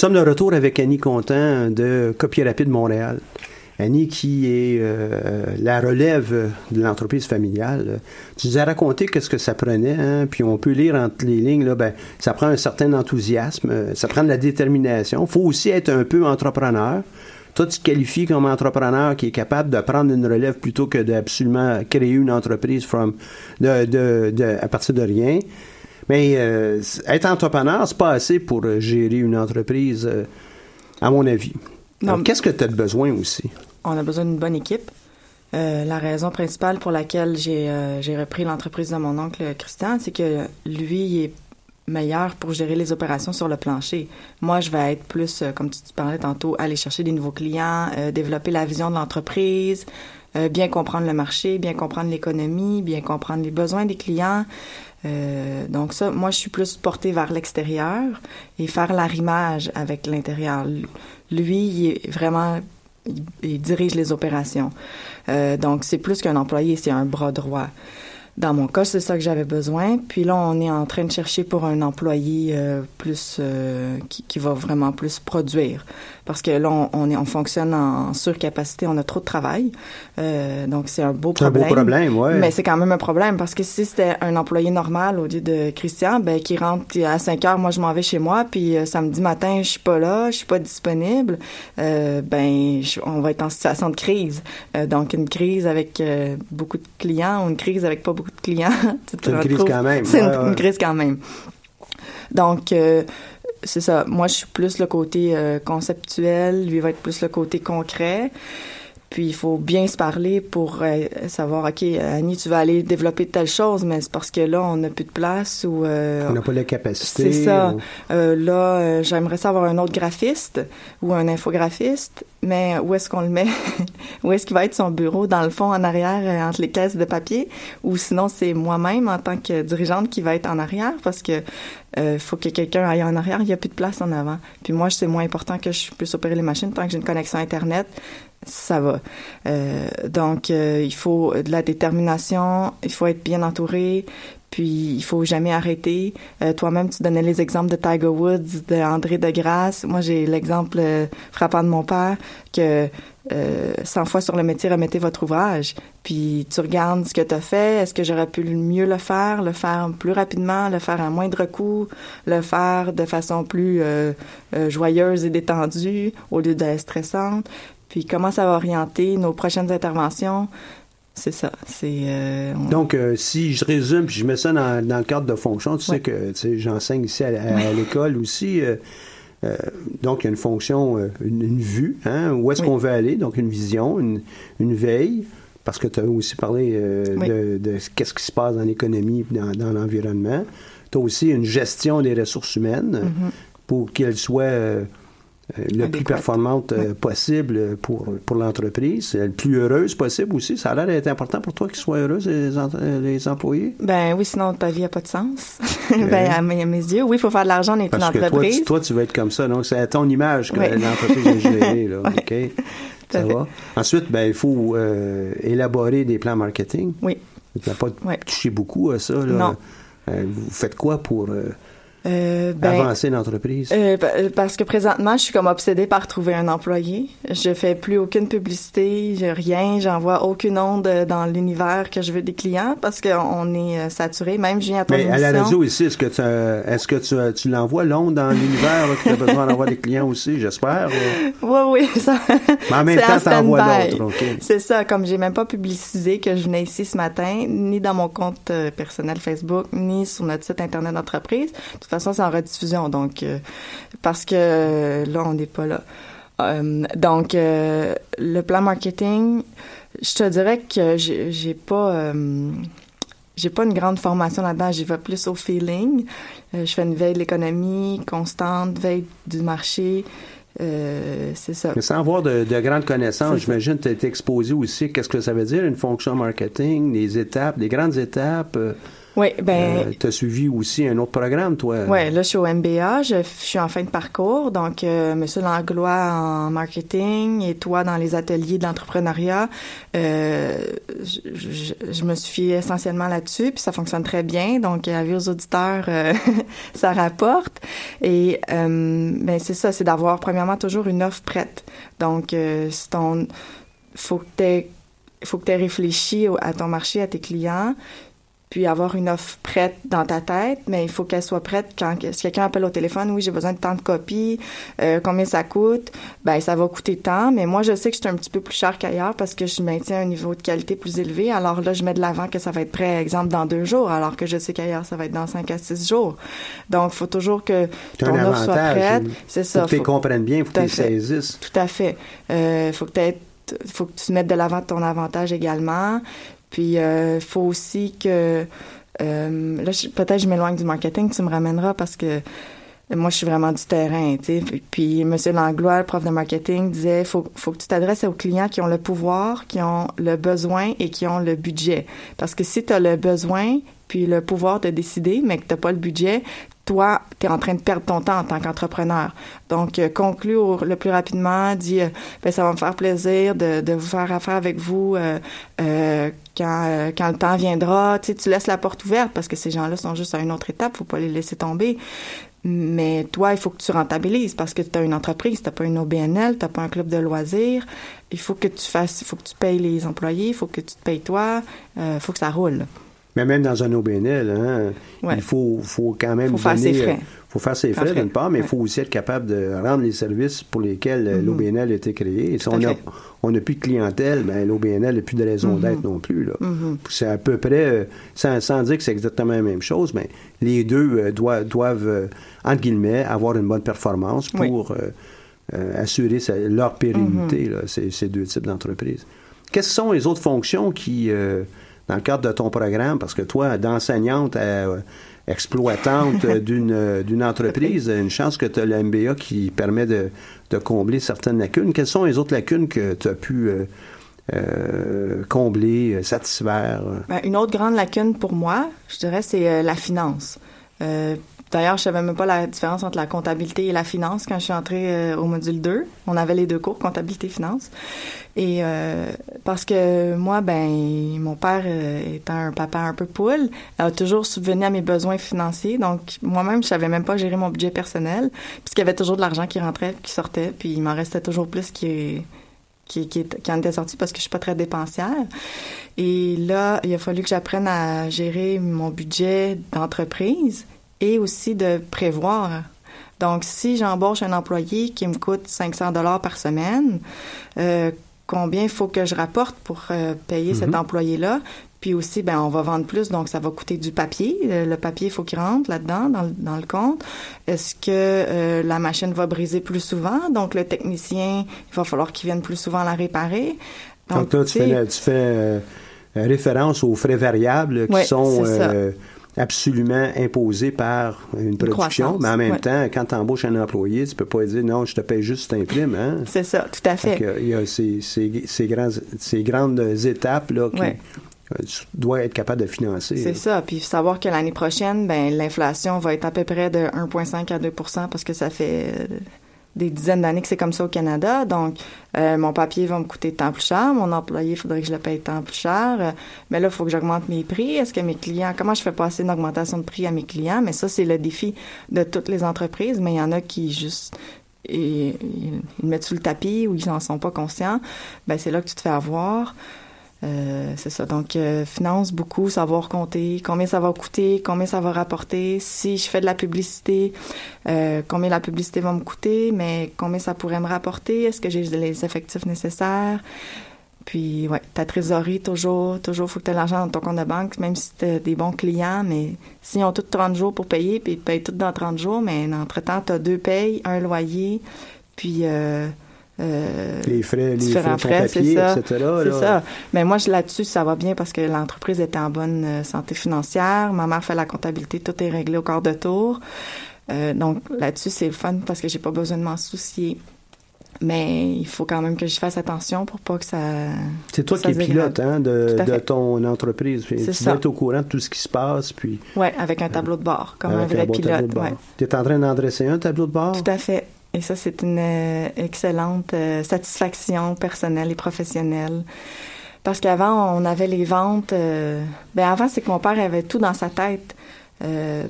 Speaker 2: sommes de retour avec Annie Contant de Copier Rapide Montréal. Annie, qui est euh, la relève de l'entreprise familiale. Tu nous as raconté qu'est-ce que ça prenait, hein, puis on peut lire entre les lignes, là, ben, ça prend un certain enthousiasme, ça prend de la détermination. Il faut aussi être un peu entrepreneur. Toi, tu te qualifies comme entrepreneur qui est capable de prendre une relève plutôt que d'absolument créer une entreprise from, de, de, de, à partir de rien. Mais euh, être entrepreneur, c'est pas assez pour euh, gérer une entreprise, euh, à mon avis. Qu'est-ce que tu as besoin aussi?
Speaker 1: On a besoin d'une bonne équipe. Euh, la raison principale pour laquelle j'ai repris l'entreprise de mon oncle Christian, c'est que lui il est meilleur pour gérer les opérations sur le plancher. Moi, je vais être plus, comme tu parlais tantôt, aller chercher des nouveaux clients, développer la vision de l'entreprise, bien comprendre le marché, bien comprendre l'économie, bien comprendre les besoins des clients. donc ça, moi, je suis plus portée vers l'extérieur et faire l'arrimage avec l'intérieur. Lui, il est vraiment il, dirige les opérations. Euh, donc, c'est plus qu'un employé, c'est un bras droit. Dans mon cas, c'est ça que j'avais besoin. Puis là, on est en train de chercher pour un employé euh, plus euh, qui, qui, va vraiment plus produire parce que là, on, est, on fonctionne en surcapacité, on a trop de travail. Euh, donc, c'est un beau problème.
Speaker 2: un beau problème, oui.
Speaker 1: Mais c'est quand même un problème parce que si c'était un employé normal au lieu de Christian, ben, qui rentre à 5 heures, moi, je m'en vais chez moi, puis samedi matin, je suis pas là, je suis pas disponible, ben, on va être en situation de crise. Donc, une crise avec beaucoup de clients ou une crise avec pas beaucoup de clients.
Speaker 2: c'est une crise quand même.
Speaker 1: C'est une, crise quand même. Donc, c'est ça. Moi, je suis plus le côté euh, conceptuel, lui va être plus le côté concret. Puis il faut bien se parler pour euh, savoir, OK, Annie, tu vas aller développer telle chose, mais c'est parce que là, on n'a plus de place ou...
Speaker 2: Euh, on n'a pas la capacité.
Speaker 1: C'est ça. Euh, là, j'aimerais savoir un autre graphiste ou un infographiste, mais où est-ce qu'on le met? où est-ce qu'il va être son bureau? Dans le fond, en arrière, entre les caisses de papier? Ou sinon, c'est moi-même, en tant que dirigeante, qui va être en arrière parce que il faut que quelqu'un aille en arrière, il n'y a plus de place en avant. Puis moi, c'est moins important que je puisse opérer les machines tant que j'ai une connexion Internet ça va. Euh, donc, euh, il faut de la détermination, il faut être bien entouré, puis il faut jamais arrêter. Euh, toi-même, tu donnais les exemples de Tiger Woods, de André de Grasse. Moi, j'ai l'exemple frappant de mon père que 100 fois sur le métier, remettez votre ouvrage. Puis tu regardes ce que tu as fait. Est-ce que j'aurais pu mieux le faire, le faire plus rapidement, le faire à moindre coût, le faire de façon plus joyeuse et détendue au lieu d'être stressante puis comment ça va orienter nos prochaines interventions? C'est ça. C'est euh,
Speaker 2: donc euh, si je résume puis je mets ça dans, le cadre de fonction, tu sais que j'enseigne ici à, l'école aussi. Euh, donc il y a une fonction, une, vue, hein, où est-ce qu'on veut aller, donc une vision, une, veille, parce que tu as aussi parlé de, de qu'est-ce qui se passe dans l'économie, dans, dans l'environnement. Tu as aussi une gestion des ressources humaines mm-hmm. pour qu'elles soient euh, le plus performante euh, possible pour, pour l'entreprise, le plus heureuse possible aussi. Ça a l'air d'être important pour toi qu'ils soient heureux, les, euh, les, employés?
Speaker 1: Ben oui, sinon ta vie n'a pas de sens. ben, à mes, yeux, oui, il faut faire de l'argent dans une entreprise.
Speaker 2: Que toi, toi, tu vas être comme ça. Donc, c'est à ton image que l'entreprise est gérée. Là, OK? Ça va? Ensuite, ben, il faut élaborer des plans marketing.
Speaker 1: Oui.
Speaker 2: Tu n'as pas touché beaucoup à ça. Là.
Speaker 1: Non.
Speaker 2: vous faites quoi pour
Speaker 1: euh, ben,
Speaker 2: avancer l'entreprise?
Speaker 1: Euh, euh, parce que présentement, je suis comme obsédée par trouver un employé. Je fais plus aucune publicité, rien, j'envoie aucune onde dans l'univers que je veux des clients parce qu'on est saturé. Même je viens à ton
Speaker 2: Mais à la radio ici, est-ce que tu, est-ce que tu, tu l'envoies l'onde dans l'univers que tu as besoin d'avoir des clients aussi, j'espère?
Speaker 1: Oui, oui, ça.
Speaker 2: Mais en même temps, t'envoies l'autre.
Speaker 1: C'est ça, comme j'ai même pas publicisé que je venais ici ce matin, ni dans mon compte personnel Facebook, ni sur notre site internet d'entreprise toute façon, c'est en rediffusion, donc euh, parce que euh, là, on n'est pas là. Euh, donc, le plan marketing, je te dirais que j'ai pas j'ai pas une grande formation là-dedans, j'y vais plus au feeling. je fais une veille de l'économie constante, veille du marché. c'est ça.
Speaker 2: Mais sans avoir de, grandes connaissances, j'imagine que tu as été exposé aussi. Qu'est-ce que ça veut dire, une fonction marketing, des étapes, des grandes étapes?
Speaker 1: Oui, ben.
Speaker 2: Euh, tu as suivi aussi un autre programme, toi?
Speaker 1: Oui, là, je suis au MBA, je, suis en fin de parcours. Donc, euh, Monsieur Langlois en marketing et toi dans les ateliers d'entrepreneuriat. Euh, je, me suis fiée essentiellement là-dessus, puis ça fonctionne très bien. Donc, avis aux auditeurs, euh, ça rapporte. Et, ben, c'est ça, c'est d'avoir, premièrement, toujours une offre prête. Donc, c'est ton. Faut que tu faut que tu aies réfléchi à ton marché, à tes clients, puis avoir une offre prête dans ta tête, mais il faut qu'elle soit prête quand si quelqu'un appelle au téléphone, oui, j'ai besoin de tant de copies, euh, combien ça coûte, ben ça va coûter tant, mais moi je sais que c'est un petit peu plus cher qu'ailleurs parce que je maintiens un niveau de qualité plus élevé, alors là je mets de l'avant que ça va être prêt, exemple, dans deux jours, alors que je sais qu'ailleurs ça va être dans cinq à six jours. Donc, il faut toujours que ton offre soit prête. C'est ça.
Speaker 2: Faut que tu comprennes bien, faut que tu saisisses.
Speaker 1: Tout à fait. Euh, faut que tu faut que tu mettes de l'avant ton avantage également. Puis, il euh, faut aussi que... Euh, là, peut-être je m'éloigne du marketing, tu me ramèneras parce que moi, je suis vraiment du terrain, tu sais. Puis, M. Langlois, prof de marketing, disait, faut, faut que tu t'adresses aux clients qui ont le pouvoir, qui ont le besoin et qui ont le budget. Parce que si tu as le besoin puis le pouvoir de décider, mais que tu n'as pas le budget, toi, tu es en train de perdre ton temps en tant qu'entrepreneur. Donc, euh, conclure le plus rapidement, dis, euh, ben, ça va me faire plaisir de, vous faire affaire avec vous euh, quand, le temps viendra. Tu laisses la porte ouverte parce que ces gens-là sont juste à une autre étape, faut pas les laisser tomber. Mais toi, il faut que tu rentabilises parce que tu as une entreprise, tu pas une OBNL, tu pas un club de loisirs. Il faut que tu fasses, il faut que tu payes les employés, il faut que tu te payes toi, il faut que ça roule.
Speaker 2: Mais même dans un OBNL, hein, il faut, faut quand même.
Speaker 1: faut faire ses frais.
Speaker 2: Il faut faire ses frais, d'une part, mais il faut aussi être capable de rendre les services pour lesquels mm-hmm. l'OBNL a été créé. si on n'a plus de clientèle, ben, l'OBNL n'a plus de raison mm-hmm. d'être non plus. Mm-hmm. C'est à peu près, euh, sans, sans, dire que c'est exactement la même chose, mais les deux euh, doivent, doivent euh, entre guillemets, avoir une bonne performance pour assurer leur pérennité, ces, deux types d'entreprises. Quelles sont les autres fonctions qui dans le cadre de ton programme, parce que toi, d'enseignante à exploitante d'une, d'une entreprise, une chance que tu as le MBA qui permet de, combler certaines lacunes. Quelles sont les autres lacunes que tu as pu euh, euh, combler, euh, satisfaire?
Speaker 1: Ben, une autre grande lacune pour moi, je dirais, c'est la finance. D'ailleurs, je savais même pas la différence entre la comptabilité et la finance quand je suis entrée euh, au module 2. On avait les deux cours, comptabilité et finance. Et euh, parce que moi, ben, mon père euh, étant un papa un peu poule, a toujours subvenu à mes besoins financiers. Donc, moi-même, je savais même pas gérer mon budget personnel, puisqu'il y avait toujours de l'argent qui rentrait, qui sortait, puis il m'en restait toujours plus qui qui, qui, qui, en était sorti parce que je suis pas très dépensière. Et là, il a fallu que j'apprenne à gérer mon budget d'entreprise et aussi de prévoir. Donc, si j'embauche un employé qui me coûte 500 dollars par semaine, euh, combien il faut que je rapporte pour euh, payer cet mhm. employé-là? Puis aussi, ben, on va vendre plus, donc ça va coûter du papier. Euh, le papier, il faut qu'il rentre là-dedans, dans, dans, le compte. Est-ce que la machine va briser plus souvent? Donc, le technicien, il va falloir qu'il vienne plus souvent la réparer.
Speaker 2: Donc, là, tu fais, tu fais référence aux frais variables qui sont absolument imposé par une production, mais en même temps, quand tu embauches un employé, tu peux pas dire non, je te paye juste t'imprimes. Hein?
Speaker 1: C'est ça, tout à fait.
Speaker 2: il y a ces, ces, ces, grands, ces grandes étapes là qui tu dois être capable de financer.
Speaker 1: C'est ça. Puis savoir que l'année prochaine, ben l'inflation va être à peu près de 1,5 à 2% parce que ça fait des dizaines d'années que c'est comme ça au Canada. Donc, euh, mon papier va me coûter tant plus cher. Mon employé, il faudrait que je le paye tant plus cher. Euh, mais là, il faut que j'augmente mes prix. Est-ce que mes clients, comment je fais passer une augmentation de prix à mes clients? Mais ça, c'est le défi de toutes les entreprises. Mais il y en a qui juste ils, ils mettent sous le tapis ou ils n'en sont pas conscients. Ben, c'est là que tu te fais avoir. Euh, c'est ça. Donc, euh, finance beaucoup, savoir compter, combien ça va coûter, combien ça va rapporter. Si je fais de la publicité, euh, combien la publicité va me coûter, mais combien ça pourrait me rapporter? Est-ce que j'ai les effectifs nécessaires? Puis, ouais, ta trésorerie, toujours, toujours, faut que tu aies l'argent dans ton compte de banque, même si tu des bons clients, mais s'ils ont tous 30 jours pour payer, puis ils te payent tout dans 30 jours, mais entre-temps, tu as deux payes, un loyer, puis... Euh,
Speaker 2: les frais, les frais, frais papier, etc.
Speaker 1: C'est ça. Mais moi, là-dessus, ça va bien parce que l'entreprise était en bonne euh, santé financière. Ma mère fait la comptabilité, tout est réglé au quart de tour. Euh, donc là-dessus, c'est le fun parce que j'ai pas besoin de m'en soucier. Mais il faut quand même que je fasse attention pour pas que ça.
Speaker 2: C'est toi qui es pilote hein, de, de ton entreprise. tu dois être au courant de tout ce qui se passe. Puis,
Speaker 1: oui, avec un tableau de bord, comme un vrai pilote. Ouais.
Speaker 2: Tu es en train d'endresser un tableau de bord?
Speaker 1: Tout à fait. Et ça, c'est une euh, excellente euh, satisfaction personnelle et professionnelle. Parce qu'avant, on avait les ventes. Euh, ben avant, c'est que mon père avait tout dans sa tête.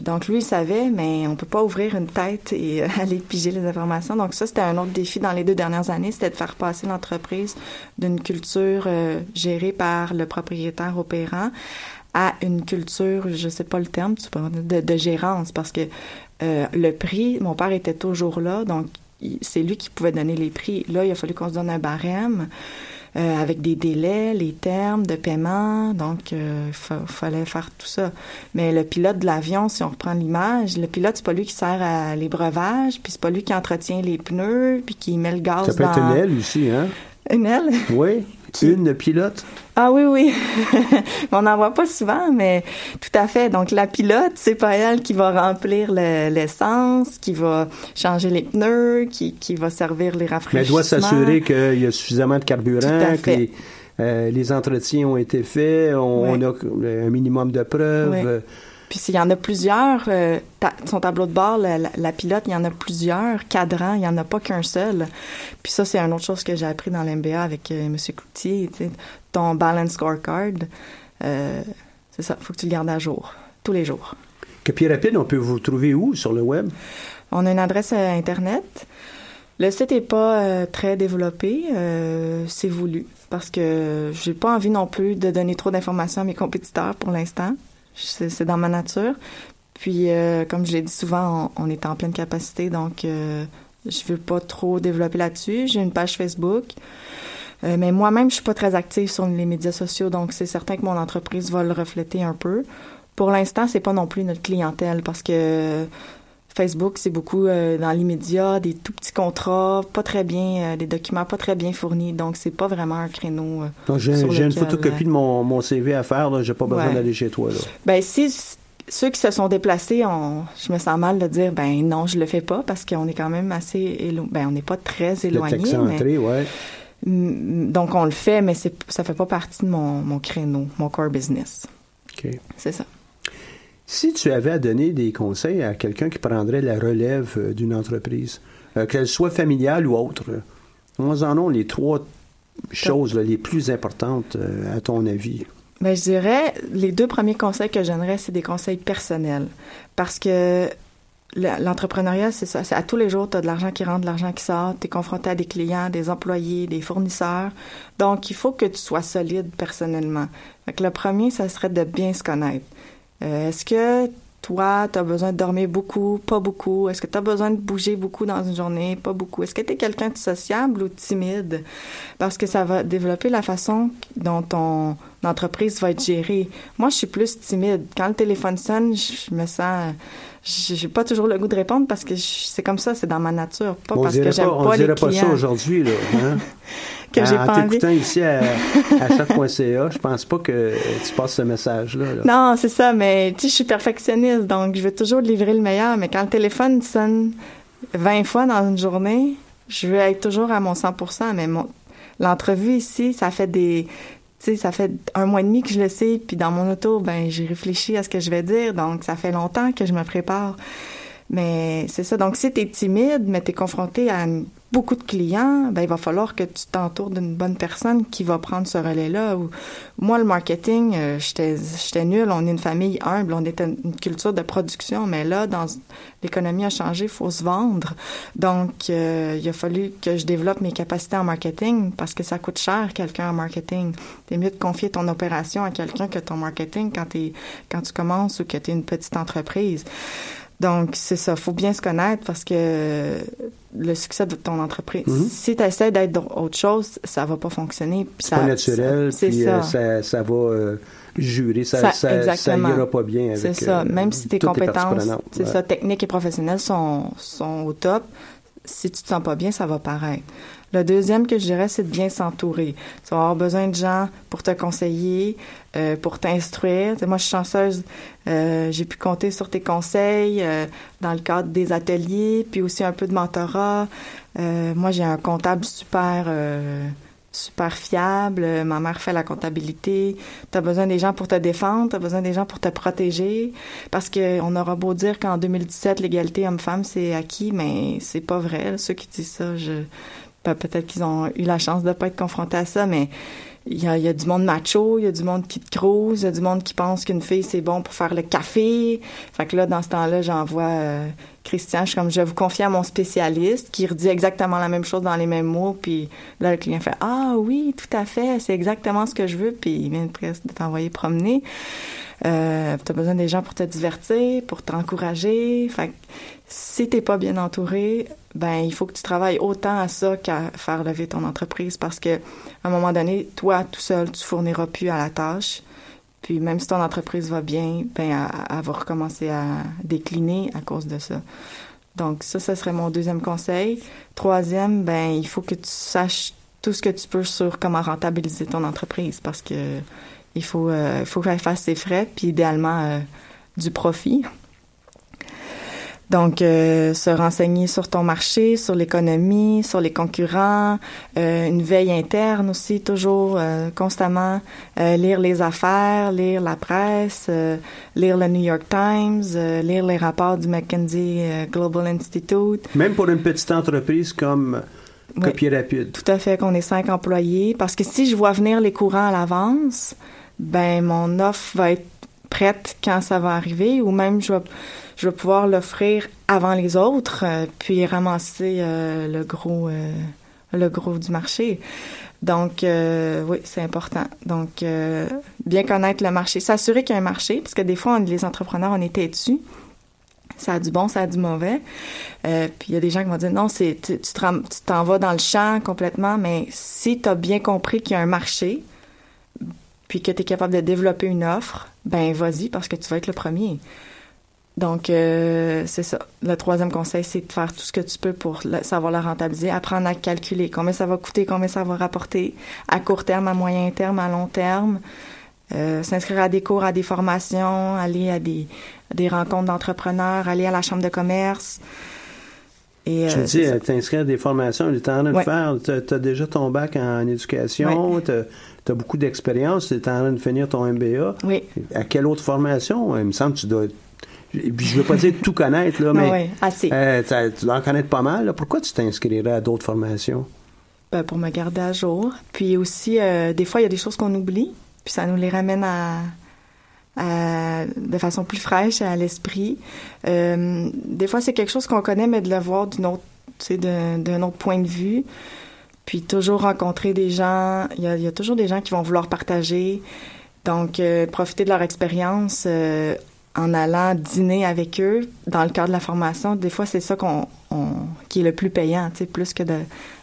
Speaker 1: donc lui, il savait, mais on peut pas ouvrir une tête et aller piger les informations. Donc ça, c'était un autre défi dans les deux dernières années, c'était de faire passer l'entreprise d'une culture gérée par le propriétaire opérant à une culture, je sais pas le terme, de, de gérance, parce que euh, le prix, mon père était toujours là, donc c'est lui qui pouvait donner les prix. Là, il a fallu qu'on se donne un barème euh, avec des délais, les termes de paiement, donc euh, il fallait faire tout ça. Mais le pilote de l'avion, si on reprend l'image, le pilote, c'est pas lui qui sert à les breuvages, puis c'est pas lui qui entretient les pneus, puis qui met le gaz
Speaker 2: Ça peut être une aile aussi, hein?
Speaker 1: Une aile?
Speaker 2: Oui. Une pilote?
Speaker 1: Ah oui, oui. on n'en voit pas souvent, mais tout à fait. Donc, la pilote, c'est pas elle qui va remplir l'essence, qui va changer les pneus, qui, qui va servir les rafraîchissements.
Speaker 2: Mais elle doit s'assurer qu'il y a suffisamment de carburant, que les, euh, les, entretiens ont été faits, on, a un minimum de preuves.
Speaker 1: Puis s'il y en a plusieurs, euh, son tableau de bord, la, pilote, il y en a plusieurs cadrans, il n'y en a pas qu'un seul. Puis ça, c'est une autre chose que j'ai appris dans l'MBA avec euh, M. Cloutier. Ton balance scorecard, euh, c'est ça, il faut que tu le gardes à jour, tous les jours.
Speaker 2: Puis rapide, on peut vous trouver où sur le web?
Speaker 1: On a une adresse Internet. Le site n'est pas très développé, c'est voulu, parce que j'ai pas envie non plus de donner trop d'informations à mes compétiteurs pour l'instant. C'est dans ma nature. Puis, euh, comme je l'ai dit souvent, on, est en pleine capacité, donc euh, je veux pas trop développer là-dessus. J'ai une page Facebook. Euh, mais moi-même, je suis pas très active sur les médias sociaux, donc c'est certain que mon entreprise va le refléter un peu. Pour l'instant, c'est pas non plus notre clientèle parce que Facebook, c'est beaucoup euh, dans l'immédiat, des tout petits contrats, pas très bien, euh, des documents pas très bien fournis. Donc, c'est pas vraiment un créneau.
Speaker 2: Euh, j'ai une photocopie de mon, mon, CV à faire, j'ai pas besoin d'aller chez toi. Là.
Speaker 1: Ben, si ceux qui se sont déplacés, on, je me sens mal de dire, ben non, je le fais pas parce qu'on est quand même assez éloigné. Ben, on n'est pas très éloigné.
Speaker 2: Mais... ouais.
Speaker 1: Donc, on le fait, mais ça fait pas partie de mon, mon créneau, mon core business.
Speaker 2: OK.
Speaker 1: C'est ça.
Speaker 2: Si tu avais à donner des conseils à quelqu'un qui prendrait la relève euh, d'une entreprise, euh, qu'elle soit familiale ou autre, nous en ont les trois choses les plus importantes euh, à ton avis?
Speaker 1: Bien, je dirais, les deux premiers conseils que je donnerais, c'est des conseils personnels. Parce que l'entrepreneuriat, c'est ça. À tous les jours, tu as de l'argent qui rentre, de l'argent qui sort. Tu es confronté à des clients, des employés, des fournisseurs. Donc, il faut que tu sois solide personnellement. Le premier, ça serait de bien se connaître. Euh, est-ce que toi, tu as besoin de dormir beaucoup, pas beaucoup? Est-ce que tu as besoin de bouger beaucoup dans une journée, pas beaucoup? Est-ce que tu es quelqu'un de sociable ou timide? Parce que ça va développer la façon dont ton entreprise va être gérée. Moi, je suis plus timide. Quand le téléphone sonne, je me sens j'ai pas toujours le goût de répondre parce que c'est comme ça, c'est dans ma nature, pas parce que j'aime pas,
Speaker 2: pas
Speaker 1: les clients.
Speaker 2: On dirait pas ça aujourd'hui, là. Hein?
Speaker 1: que j'ai
Speaker 2: pas En t'écoutant ici à, à chat.ca, je pense pas que tu passes ce message-là.
Speaker 1: Non, c'est ça, mais tu sais, je suis perfectionniste, donc je veux toujours livrer le meilleur, mais quand le téléphone sonne 20 fois dans une journée, je veux être toujours à mon 100% mais mon, l'entrevue ici, ça fait des sais, ça fait un mois et demi que je le sais, puis dans mon auto, ben j'ai réfléchi à ce que je vais dire, donc ça fait longtemps que je me prépare. Mais c'est ça. Donc, si tu es timide, mais tu es confronté à beaucoup de clients, ben, il va falloir que tu t'entoures d'une bonne personne qui va prendre ce relais-là. Moi, le marketing, euh, j'étais nul. On est une famille humble. On était une culture de production. Mais là, dans l'économie a changé, il faut se vendre. Donc, euh, il a fallu que je développe mes capacités en marketing parce que ça coûte cher, quelqu'un en marketing. C'est mieux de confier ton opération à quelqu'un que ton marketing quand, es, quand tu commences ou que tu es une petite entreprise. Donc, c'est ça. faut bien se connaître parce que le succès de ton entreprise, mhm. si tu essaies d'être autre chose, ça va pas fonctionner.
Speaker 2: C'est pas naturel, ça, puis euh, ça. ça. va euh, jurer, ça, ça, ça, ira pas bien avec
Speaker 1: C'est ça. Euh, Même si tes compétences, c'est ça, techniques et professionnelles sont, sont au top, si tu te sens pas bien, ça va paraître. Le deuxième que je dirais, c'est de bien s'entourer. Tu vas avoir besoin de gens pour te conseiller, euh, pour t'instruire. Moi, je suis chanceuse, euh, j'ai pu compter sur tes conseils euh, dans le cadre des ateliers, puis aussi un peu de mentorat. moi, j'ai un comptable super super fiable. Ma mère fait la comptabilité. Tu besoin des gens pour te défendre, tu besoin des gens pour te protéger. Parce qu'on aura beau dire qu'en 2017, l'égalité homme-femme, c'est acquis, mais c'est pas vrai. Ceux qui disent ça, je peut-être qu'ils ont eu la chance de pas être confrontés à ça, mais il y a, y a, du monde macho, il y a du monde qui te crouse, il y a du monde qui pense qu'une fille, c'est bon pour faire le café. Fait que là, dans ce temps-là, j'envoie euh, Christian, je suis comme, je vous confier à mon spécialiste qui redit exactement la même chose dans les mêmes mots. Puis là, le client fait, ah oui, tout à fait, c'est exactement ce que je veux. Puis il vient presque de t'envoyer promener. Euh, tu as besoin des gens pour te divertir, pour t'encourager. Fait que si t'es pas bien entouré, ben il faut que tu travailles autant à ça qu'à faire lever ton entreprise parce que à un moment donné, toi tout seul, tu fourniras plus à la tâche. Puis même si ton entreprise va bien, ben elle, va recommencer à décliner à cause de ça. Donc ça, ce serait mon deuxième conseil. Troisième, ben il faut que tu saches tout ce que tu peux sur comment rentabiliser ton entreprise parce que il faut, euh, faut qu'elle fasse ses frais, puis idéalement euh, du profit. Donc, euh, se renseigner sur ton marché, sur l'économie, sur les concurrents, euh, une veille interne aussi, toujours, euh, constamment, lire les affaires, lire la presse, lire le New York Times, lire les rapports du McKinsey Global Institute.
Speaker 2: Même pour une petite entreprise comme Copier Rapide.
Speaker 1: Tout à fait, qu'on est cinq employés. Parce que si je vois venir les courants à l'avance, ben mon offre va être prête quand ça va arriver, ou même je vais je vais pouvoir l'offrir avant les autres, euh, puis ramasser euh, le gros euh, le gros du marché. Donc oui, c'est important. Donc bien connaître le marché, s'assurer qu'il y a un marché, parce que des fois les entrepreneurs on est têtus. Ça a du bon, ça a du mauvais. puis il y a des gens qui vont dire non, c'est tu t'en vas dans le champ complètement, mais si tu as bien compris qu'il y a un marché, puis que tu es capable de développer une offre, ben vas-y parce que tu vas être le premier. Donc, euh, c'est ça. Le troisième conseil, c'est de faire tout ce que tu peux pour savoir la rentabiliser, apprendre à calculer combien ça va coûter, combien ça va rapporter à court terme, à moyen terme, à long terme. Euh, s'inscrire à des cours, à des formations, aller à des, des rencontres d'entrepreneurs, aller à la chambre de commerce.
Speaker 2: Et, Je euh, dis, t'inscrire à des formations, tu en train de faire, tu as, déjà ton bac en éducation, tu as, beaucoup d'expérience, tu es en train de finir ton MBA.
Speaker 1: Oui.
Speaker 2: À quelle autre formation? Il me semble que tu dois je veux pas dire tout connaître, là, mais
Speaker 1: oui, assez.
Speaker 2: Euh, tu dois en connaître pas mal. Pourquoi tu t'inscrirais à d'autres formations?
Speaker 1: Ben, pour me garder à jour. Puis aussi, euh, des fois, il y a des choses qu'on oublie, puis ça nous les ramène à, de façon plus fraîche à l'esprit. Euh, des fois, c'est quelque chose qu'on connaît, mais de le voir d'une autre, d'un autre point de vue. Puis toujours rencontrer des gens. Il y a, il y a toujours des gens qui vont vouloir partager. Donc, profiter de leur expérience en allant dîner avec eux dans le cadre de la formation, des fois c'est ça qu'on qui est le plus payant, tu sais, plus que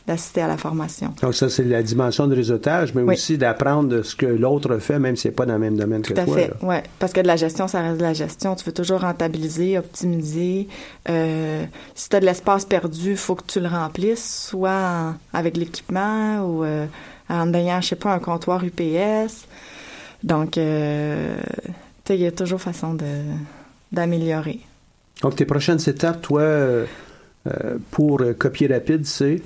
Speaker 1: d'assister à la formation.
Speaker 2: Donc ça c'est la dimension de réseautage, mais aussi d'apprendre de ce que l'autre fait, même si c'est pas dans le même domaine que
Speaker 1: toi.
Speaker 2: Tout
Speaker 1: à fait, ouais, parce que de la gestion ça reste de la gestion. Tu veux toujours rentabiliser, optimiser. Euh, si tu as de l'espace perdu, il faut que tu le remplisses, soit avec l'équipement ou euh, en ayant, je sais pas, un comptoir UPS. Donc euh, il y a toujours façon de, d'améliorer.
Speaker 2: Donc, tes prochaines étapes, toi, euh, euh, pour euh, copier rapide, c'est?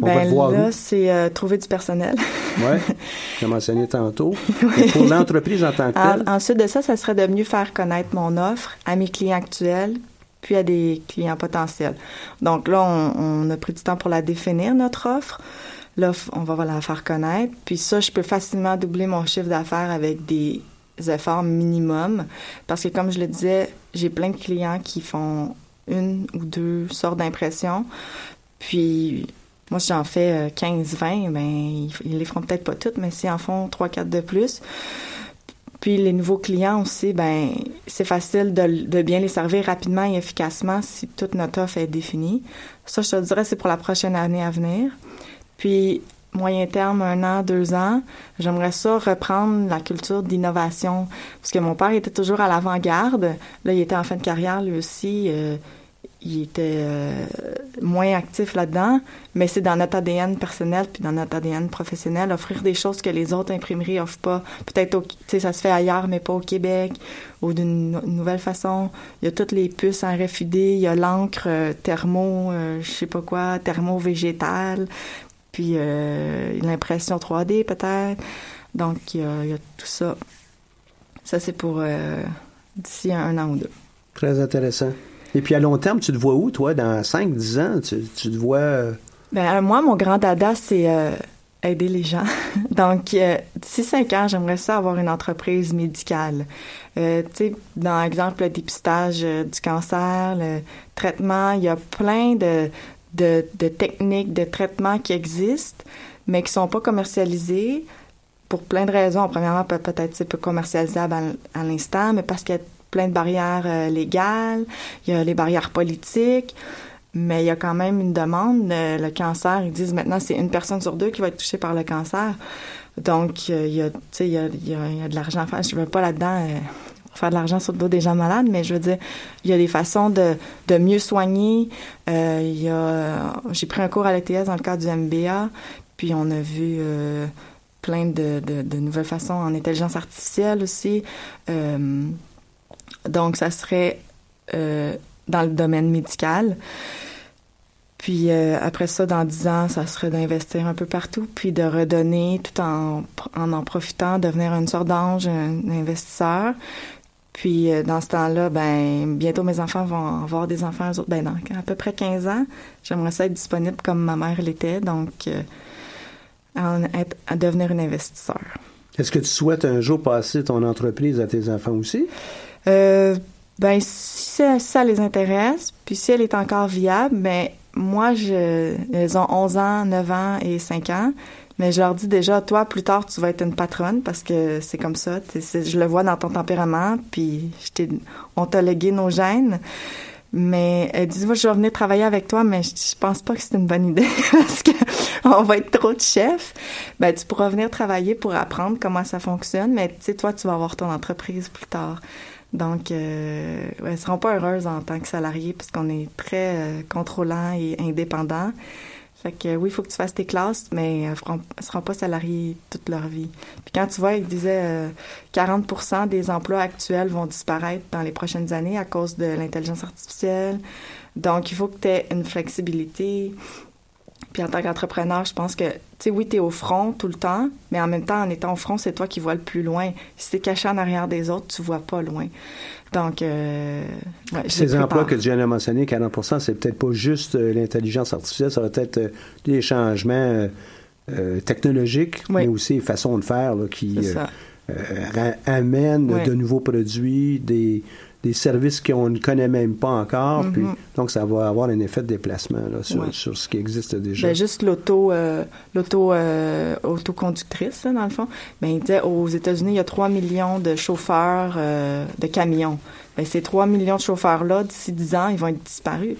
Speaker 1: On ben, voir là, c'est trouver du personnel.
Speaker 2: oui, j'ai mentionné tantôt. Pour l'entreprise en tant que telle?
Speaker 1: ensuite de ça, ça serait de mieux faire connaître mon offre à mes clients actuels, puis à des clients potentiels. Donc là, on, on a pris du temps pour la définir, notre offre. Là, on va la faire connaître. Puis ça, je peux facilement doubler mon chiffre d'affaires avec des efforts minimum. Parce que, comme je le disais, j'ai plein de clients qui font une ou deux sortes d'impressions. Puis, moi, si j'en fais 15, euh, 20, ben, ils, les feront peut-être pas toutes, mais s'ils en font 3, 4 de plus. Puis, les nouveaux clients aussi, ben, c'est facile de, de, bien les servir rapidement et efficacement si toute notre offre est définie. Ça, je te dirais, c'est pour la prochaine année à venir. Puis, moyen terme, un an, deux ans, j'aimerais ça reprendre la culture d'innovation. Parce que mon père était toujours à l'avant-garde. Là, il était en fin de carrière, lui aussi. Euh, il était euh, moins actif là-dedans, mais c'est dans notre ADN personnel puis dans notre ADN professionnel, offrir des choses que les autres imprimeries offrent pas. Peut-être, tu sais, ça se fait ailleurs, mais pas au Québec, ou d'une nouvelle façon. Il y a toutes les puces en RFID, il y a l'encre euh, thermo, je sais pas quoi, thermo-végétal puis euh, l'impression 3D peut-être. Donc, il y, a, tout ça. Ça, c'est pour euh, d'ici un, an ou deux.
Speaker 2: Très intéressant. Et puis, à long terme, tu te vois où, toi, dans 5-10 ans? Tu, te vois... Euh,
Speaker 1: ben, moi, mon grand dada, c'est aider les gens. Donc, d'ici 5 ans, j'aimerais ça avoir une entreprise médicale. tu sais, dans l'exemple, le dépistage du cancer, le traitement, il y a plein de de, de techniques de traitement qui existent, mais qui sont pas commercialisées pour plein de raisons. Premièrement, peut-être c'est peu commercialisable à, l'instant, mais parce qu'il y a plein de barrières euh, légales, il y a les barrières politiques, mais il y a quand même une demande. Euh, le cancer, ils disent maintenant c'est une personne sur deux qui va être touchée par le cancer. Donc, il y a, il y a, il y a, de l'argent à faire. Je ne veux pas là-dedans euh, faire de l'argent sur le dos des gens malades, mais je veux dire, il y a des façons de, de mieux soigner. Euh, j'ai pris un cours à l'ETS dans le cadre du MBA, Puis on a vu plein de, de, nouvelles façons en intelligence artificielle aussi. donc, ça serait dans le domaine médical. Puis euh, après ça, dans dix ans, ça serait d'investir un peu partout, puis de redonner tout en en, en profitant, devenir une sorte d'ange, un, investisseur. Puis euh, dans ce temps-là, ben bientôt mes enfants vont avoir des enfants, eux autres, ben dans à peu près 15 ans. J'aimerais ça être disponible comme ma mère l'était, donc euh, à, être, à devenir un investisseur.
Speaker 2: Est-ce que tu souhaites un jour passer ton entreprise à tes enfants aussi?
Speaker 1: Euh, ben si ça, les intéresse, puis si elle est encore viable, ben moi, je, ils ont 11 ans, 9 ans et 5 ans. Mais je leur dis déjà, toi, plus tard, tu vas être une patronne parce que c'est comme ça. je le vois dans ton tempérament, puis je on t'a légué nos gènes. Mais elle dit, moi, je vais venir travailler avec toi, mais je, pense pas que c'est une bonne idée parce que on va être trop de chefs. Ben, tu pourras venir travailler pour apprendre comment ça fonctionne, mais tu sais, toi, tu vas avoir ton entreprise plus tard. Donc, euh, elles seront pas heureuses en tant que salariées parce qu'on est très euh, contrôlant et indépendant. Fait que oui, il faut que tu fasses tes classes, mais elles ne seront pas salariées toute leur vie. Puis quand tu vois, il disait euh, 40% des emplois actuels vont disparaître dans les prochaines années à cause de l'intelligence artificielle. Donc, il faut que tu aies une flexibilité, puis en tant qu'entrepreneur, je pense que, tu sais, oui, tu es au front tout le temps, mais en même temps, en étant au front, c'est toi qui vois le plus loin. Si tu es caché en arrière des autres, tu vois pas loin. Donc, euh,
Speaker 2: Ces emplois que tu viens de mentionner, 40% c'est peut-être pas juste euh, l'intelligence artificielle, ça va être euh, des changements technologiques, mais aussi façons de faire qui amènent de nouveaux produits, des des services qu'on ne connaît même pas encore. puis, mhm. donc, ça va avoir un effet de déplacement sur, sur, ce qui existe déjà.
Speaker 1: Ben, juste l'auto euh, l'auto euh, autoconductrice, dans le fond. Ben, aux États-Unis, il y a 3 millions de chauffeurs euh, de camions. Ben, ces 3 millions de chauffeurs-là, d'ici 10 ans, ils vont être disparus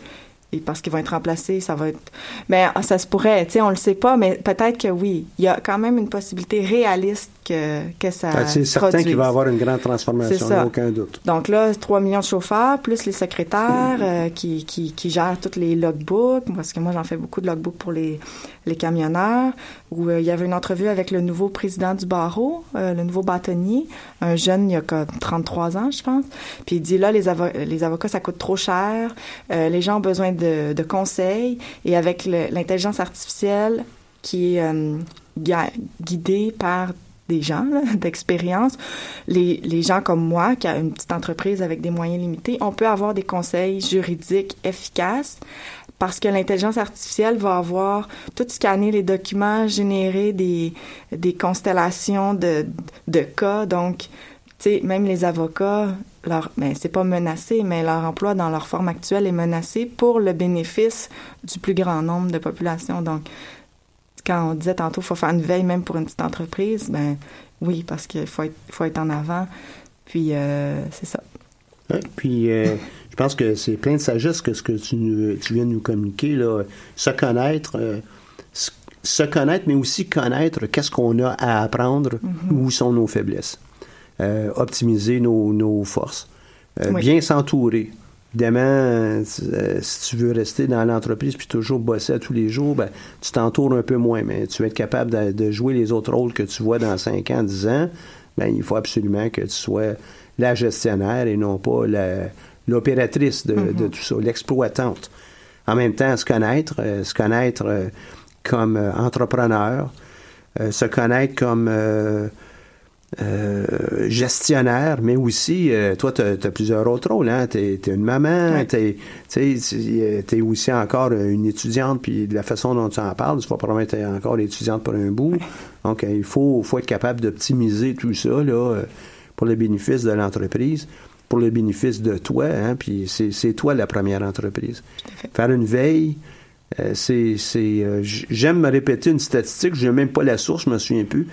Speaker 1: et parce qu'ils vont être remplacés, ça va être. Mais ah, ça se pourrait, tu sais, on le sait pas, mais peut-être que oui. Il y a quand même une possibilité réaliste que, que ça.
Speaker 2: Ah, c'est certain qu'il va y avoir une grande transformation, aucun doute.
Speaker 1: Donc là, 3 millions de chauffeurs, plus les secrétaires euh, qui, qui, qui, gèrent tous les logbooks, parce que moi, j'en fais beaucoup de logbooks pour les, les camionneurs, où euh, il y avait une entrevue avec le nouveau président du barreau, euh, le nouveau bâtonnier, un jeune, il y a 33 ans, je pense. Puis il dit là, les, les avocats, ça coûte trop cher, les gens ont besoin de, de conseils, et avec l'intelligence artificielle qui est guidée par des gens d'expérience, les, les gens comme moi qui a une petite entreprise avec des moyens limités, on peut avoir des conseils juridiques efficaces parce que l'intelligence artificielle va avoir tout scanner les documents, générer des, des constellations de, de cas. Donc, tu sais, même les avocats, leur, ben, c'est pas menacé, mais leur emploi dans leur forme actuelle est menacé pour le bénéfice du plus grand nombre de populations. Donc, quand on disait tantôt qu'il faut faire une veille même pour une petite entreprise, ben oui, parce qu'il faut être, faut être en avant. Puis euh, c'est ça.
Speaker 2: puis euh, je pense que c'est plein de sagesse que ce que tu, tu viens de nous communiquer, là. Se connaître, euh, se connaître, mais aussi connaître qu'est-ce qu'on a à apprendre, mm-hmm. où sont nos faiblesses. optimiser nos, nos forces. Bien s'entourer. Évidemment, euh, si tu veux rester dans l'entreprise puis toujours bosser à tous les jours, ben, tu t'entoures un peu moins, mais tu vas être capable de, jouer les autres rôles que tu vois dans 5 ans, 10 ans, ben, il faut absolument que tu sois la gestionnaire et non pas l'opératrice de, mm-hmm. tout ça, l'exploitante. En même temps, se connaître, euh, se connaître euh, comme entrepreneur, se connaître comme euh, gestionnaire, mais aussi, euh, toi, tu as, plusieurs autres rôles. Hein? Tu es, une maman, tu es, aussi encore une étudiante, puis de la façon dont tu en parles, tu vas probablement être encore étudiante pour un bout. Donc, euh, il faut, faut être capable d'optimiser tout ça là, pour le bénéfice de l'entreprise, pour le bénéfice de toi, hein? puis c'est toi la première entreprise. Faire une veille, c'est... J'aime me répéter une statistique, je n'ai même pas la source, je me souviens plus,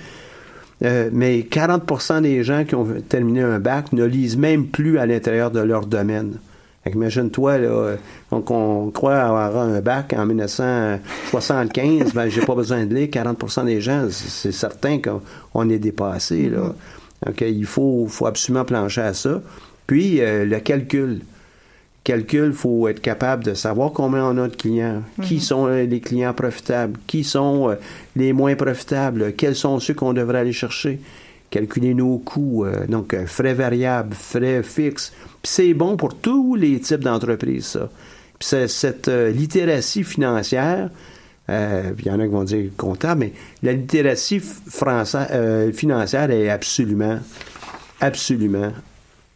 Speaker 2: euh, mais 40% des gens qui ont terminé un bac ne lisent même plus à l'intérieur de leur domaine. Imagine-toi, là, donc on croit avoir un bac en 1975, ben j'ai pas besoin de lire. 40% des gens, c'est certain qu'on est dépassé. Là. Mm-hmm. Donc il faut, faut absolument plancher à ça. Puis euh, le calcul. Calcul, il faut être capable de savoir combien on a de clients, qui mhm. sont les clients profitables, qui sont euh, les moins profitables, quels sont ceux qu'on devrait aller chercher, calculer nos coûts, euh, donc euh, frais variables, frais fixes. c'est bon pour tous les types d'entreprises, ça. Puis cette littératie financière, il y en a qui vont dire comptable, mais la littératie financière est absolument, absolument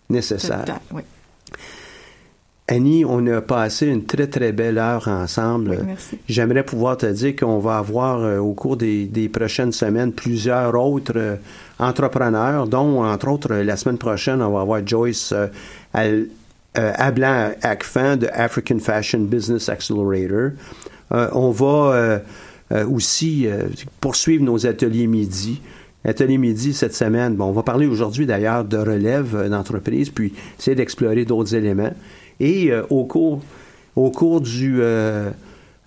Speaker 2: nécessaire. Annie, on a passé une très, très belle heure ensemble. J'aimerais pouvoir te dire qu'on va avoir euh, au cours des, prochaines semaines plusieurs autres euh, entrepreneurs, dont, entre autres, la semaine prochaine, on va avoir Joyce euh, Ablan Akfan de African Fashion Business Accelerator. on va aussi poursuivre nos ateliers midi. Atelier midi cette semaine. Bon, on va parler aujourd'hui d'ailleurs de relève d'entreprise, puis essayer d'explorer d'autres éléments. Et euh, au cours, au cours du, euh,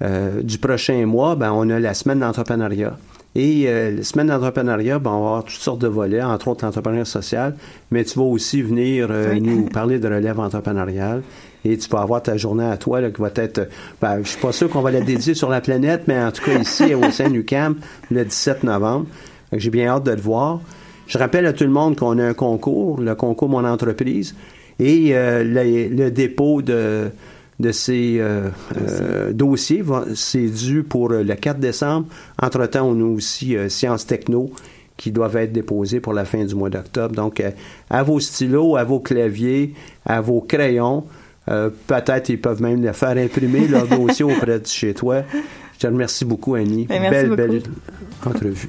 Speaker 2: euh, du prochain mois, ben, on a la semaine d'entrepreneuriat. Et la semaine d'entrepreneuriat, ben, on va avoir toutes sortes de volets, entre autres l'entrepreneuriat social, mais tu vas aussi venir nous parler de relève entrepreneuriale. Et tu vas avoir ta journée à toi là, qui va être. Ben, je suis pas sûr qu'on va la dédier sur la planète, mais en tout cas ici au sein du camp le 17 novembre. J'ai bien hâte de le voir. Je rappelle à tout le monde qu'on a un concours, le concours Mon entreprise. Et euh, le, dépôt de, de ces euh, euh, dossiers, c'est dû pour le 4 décembre. Entre-temps, on a aussi Sciences Techno qui doivent être déposés pour la fin du mois d'octobre. Donc, à vos stylos, à vos claviers, à vos crayons, peut-être ils peuvent même faire imprimer leur dossier auprès de chez toi. Je te remercie beaucoup, Annie.
Speaker 1: Ben, belle,
Speaker 2: belle entrevue.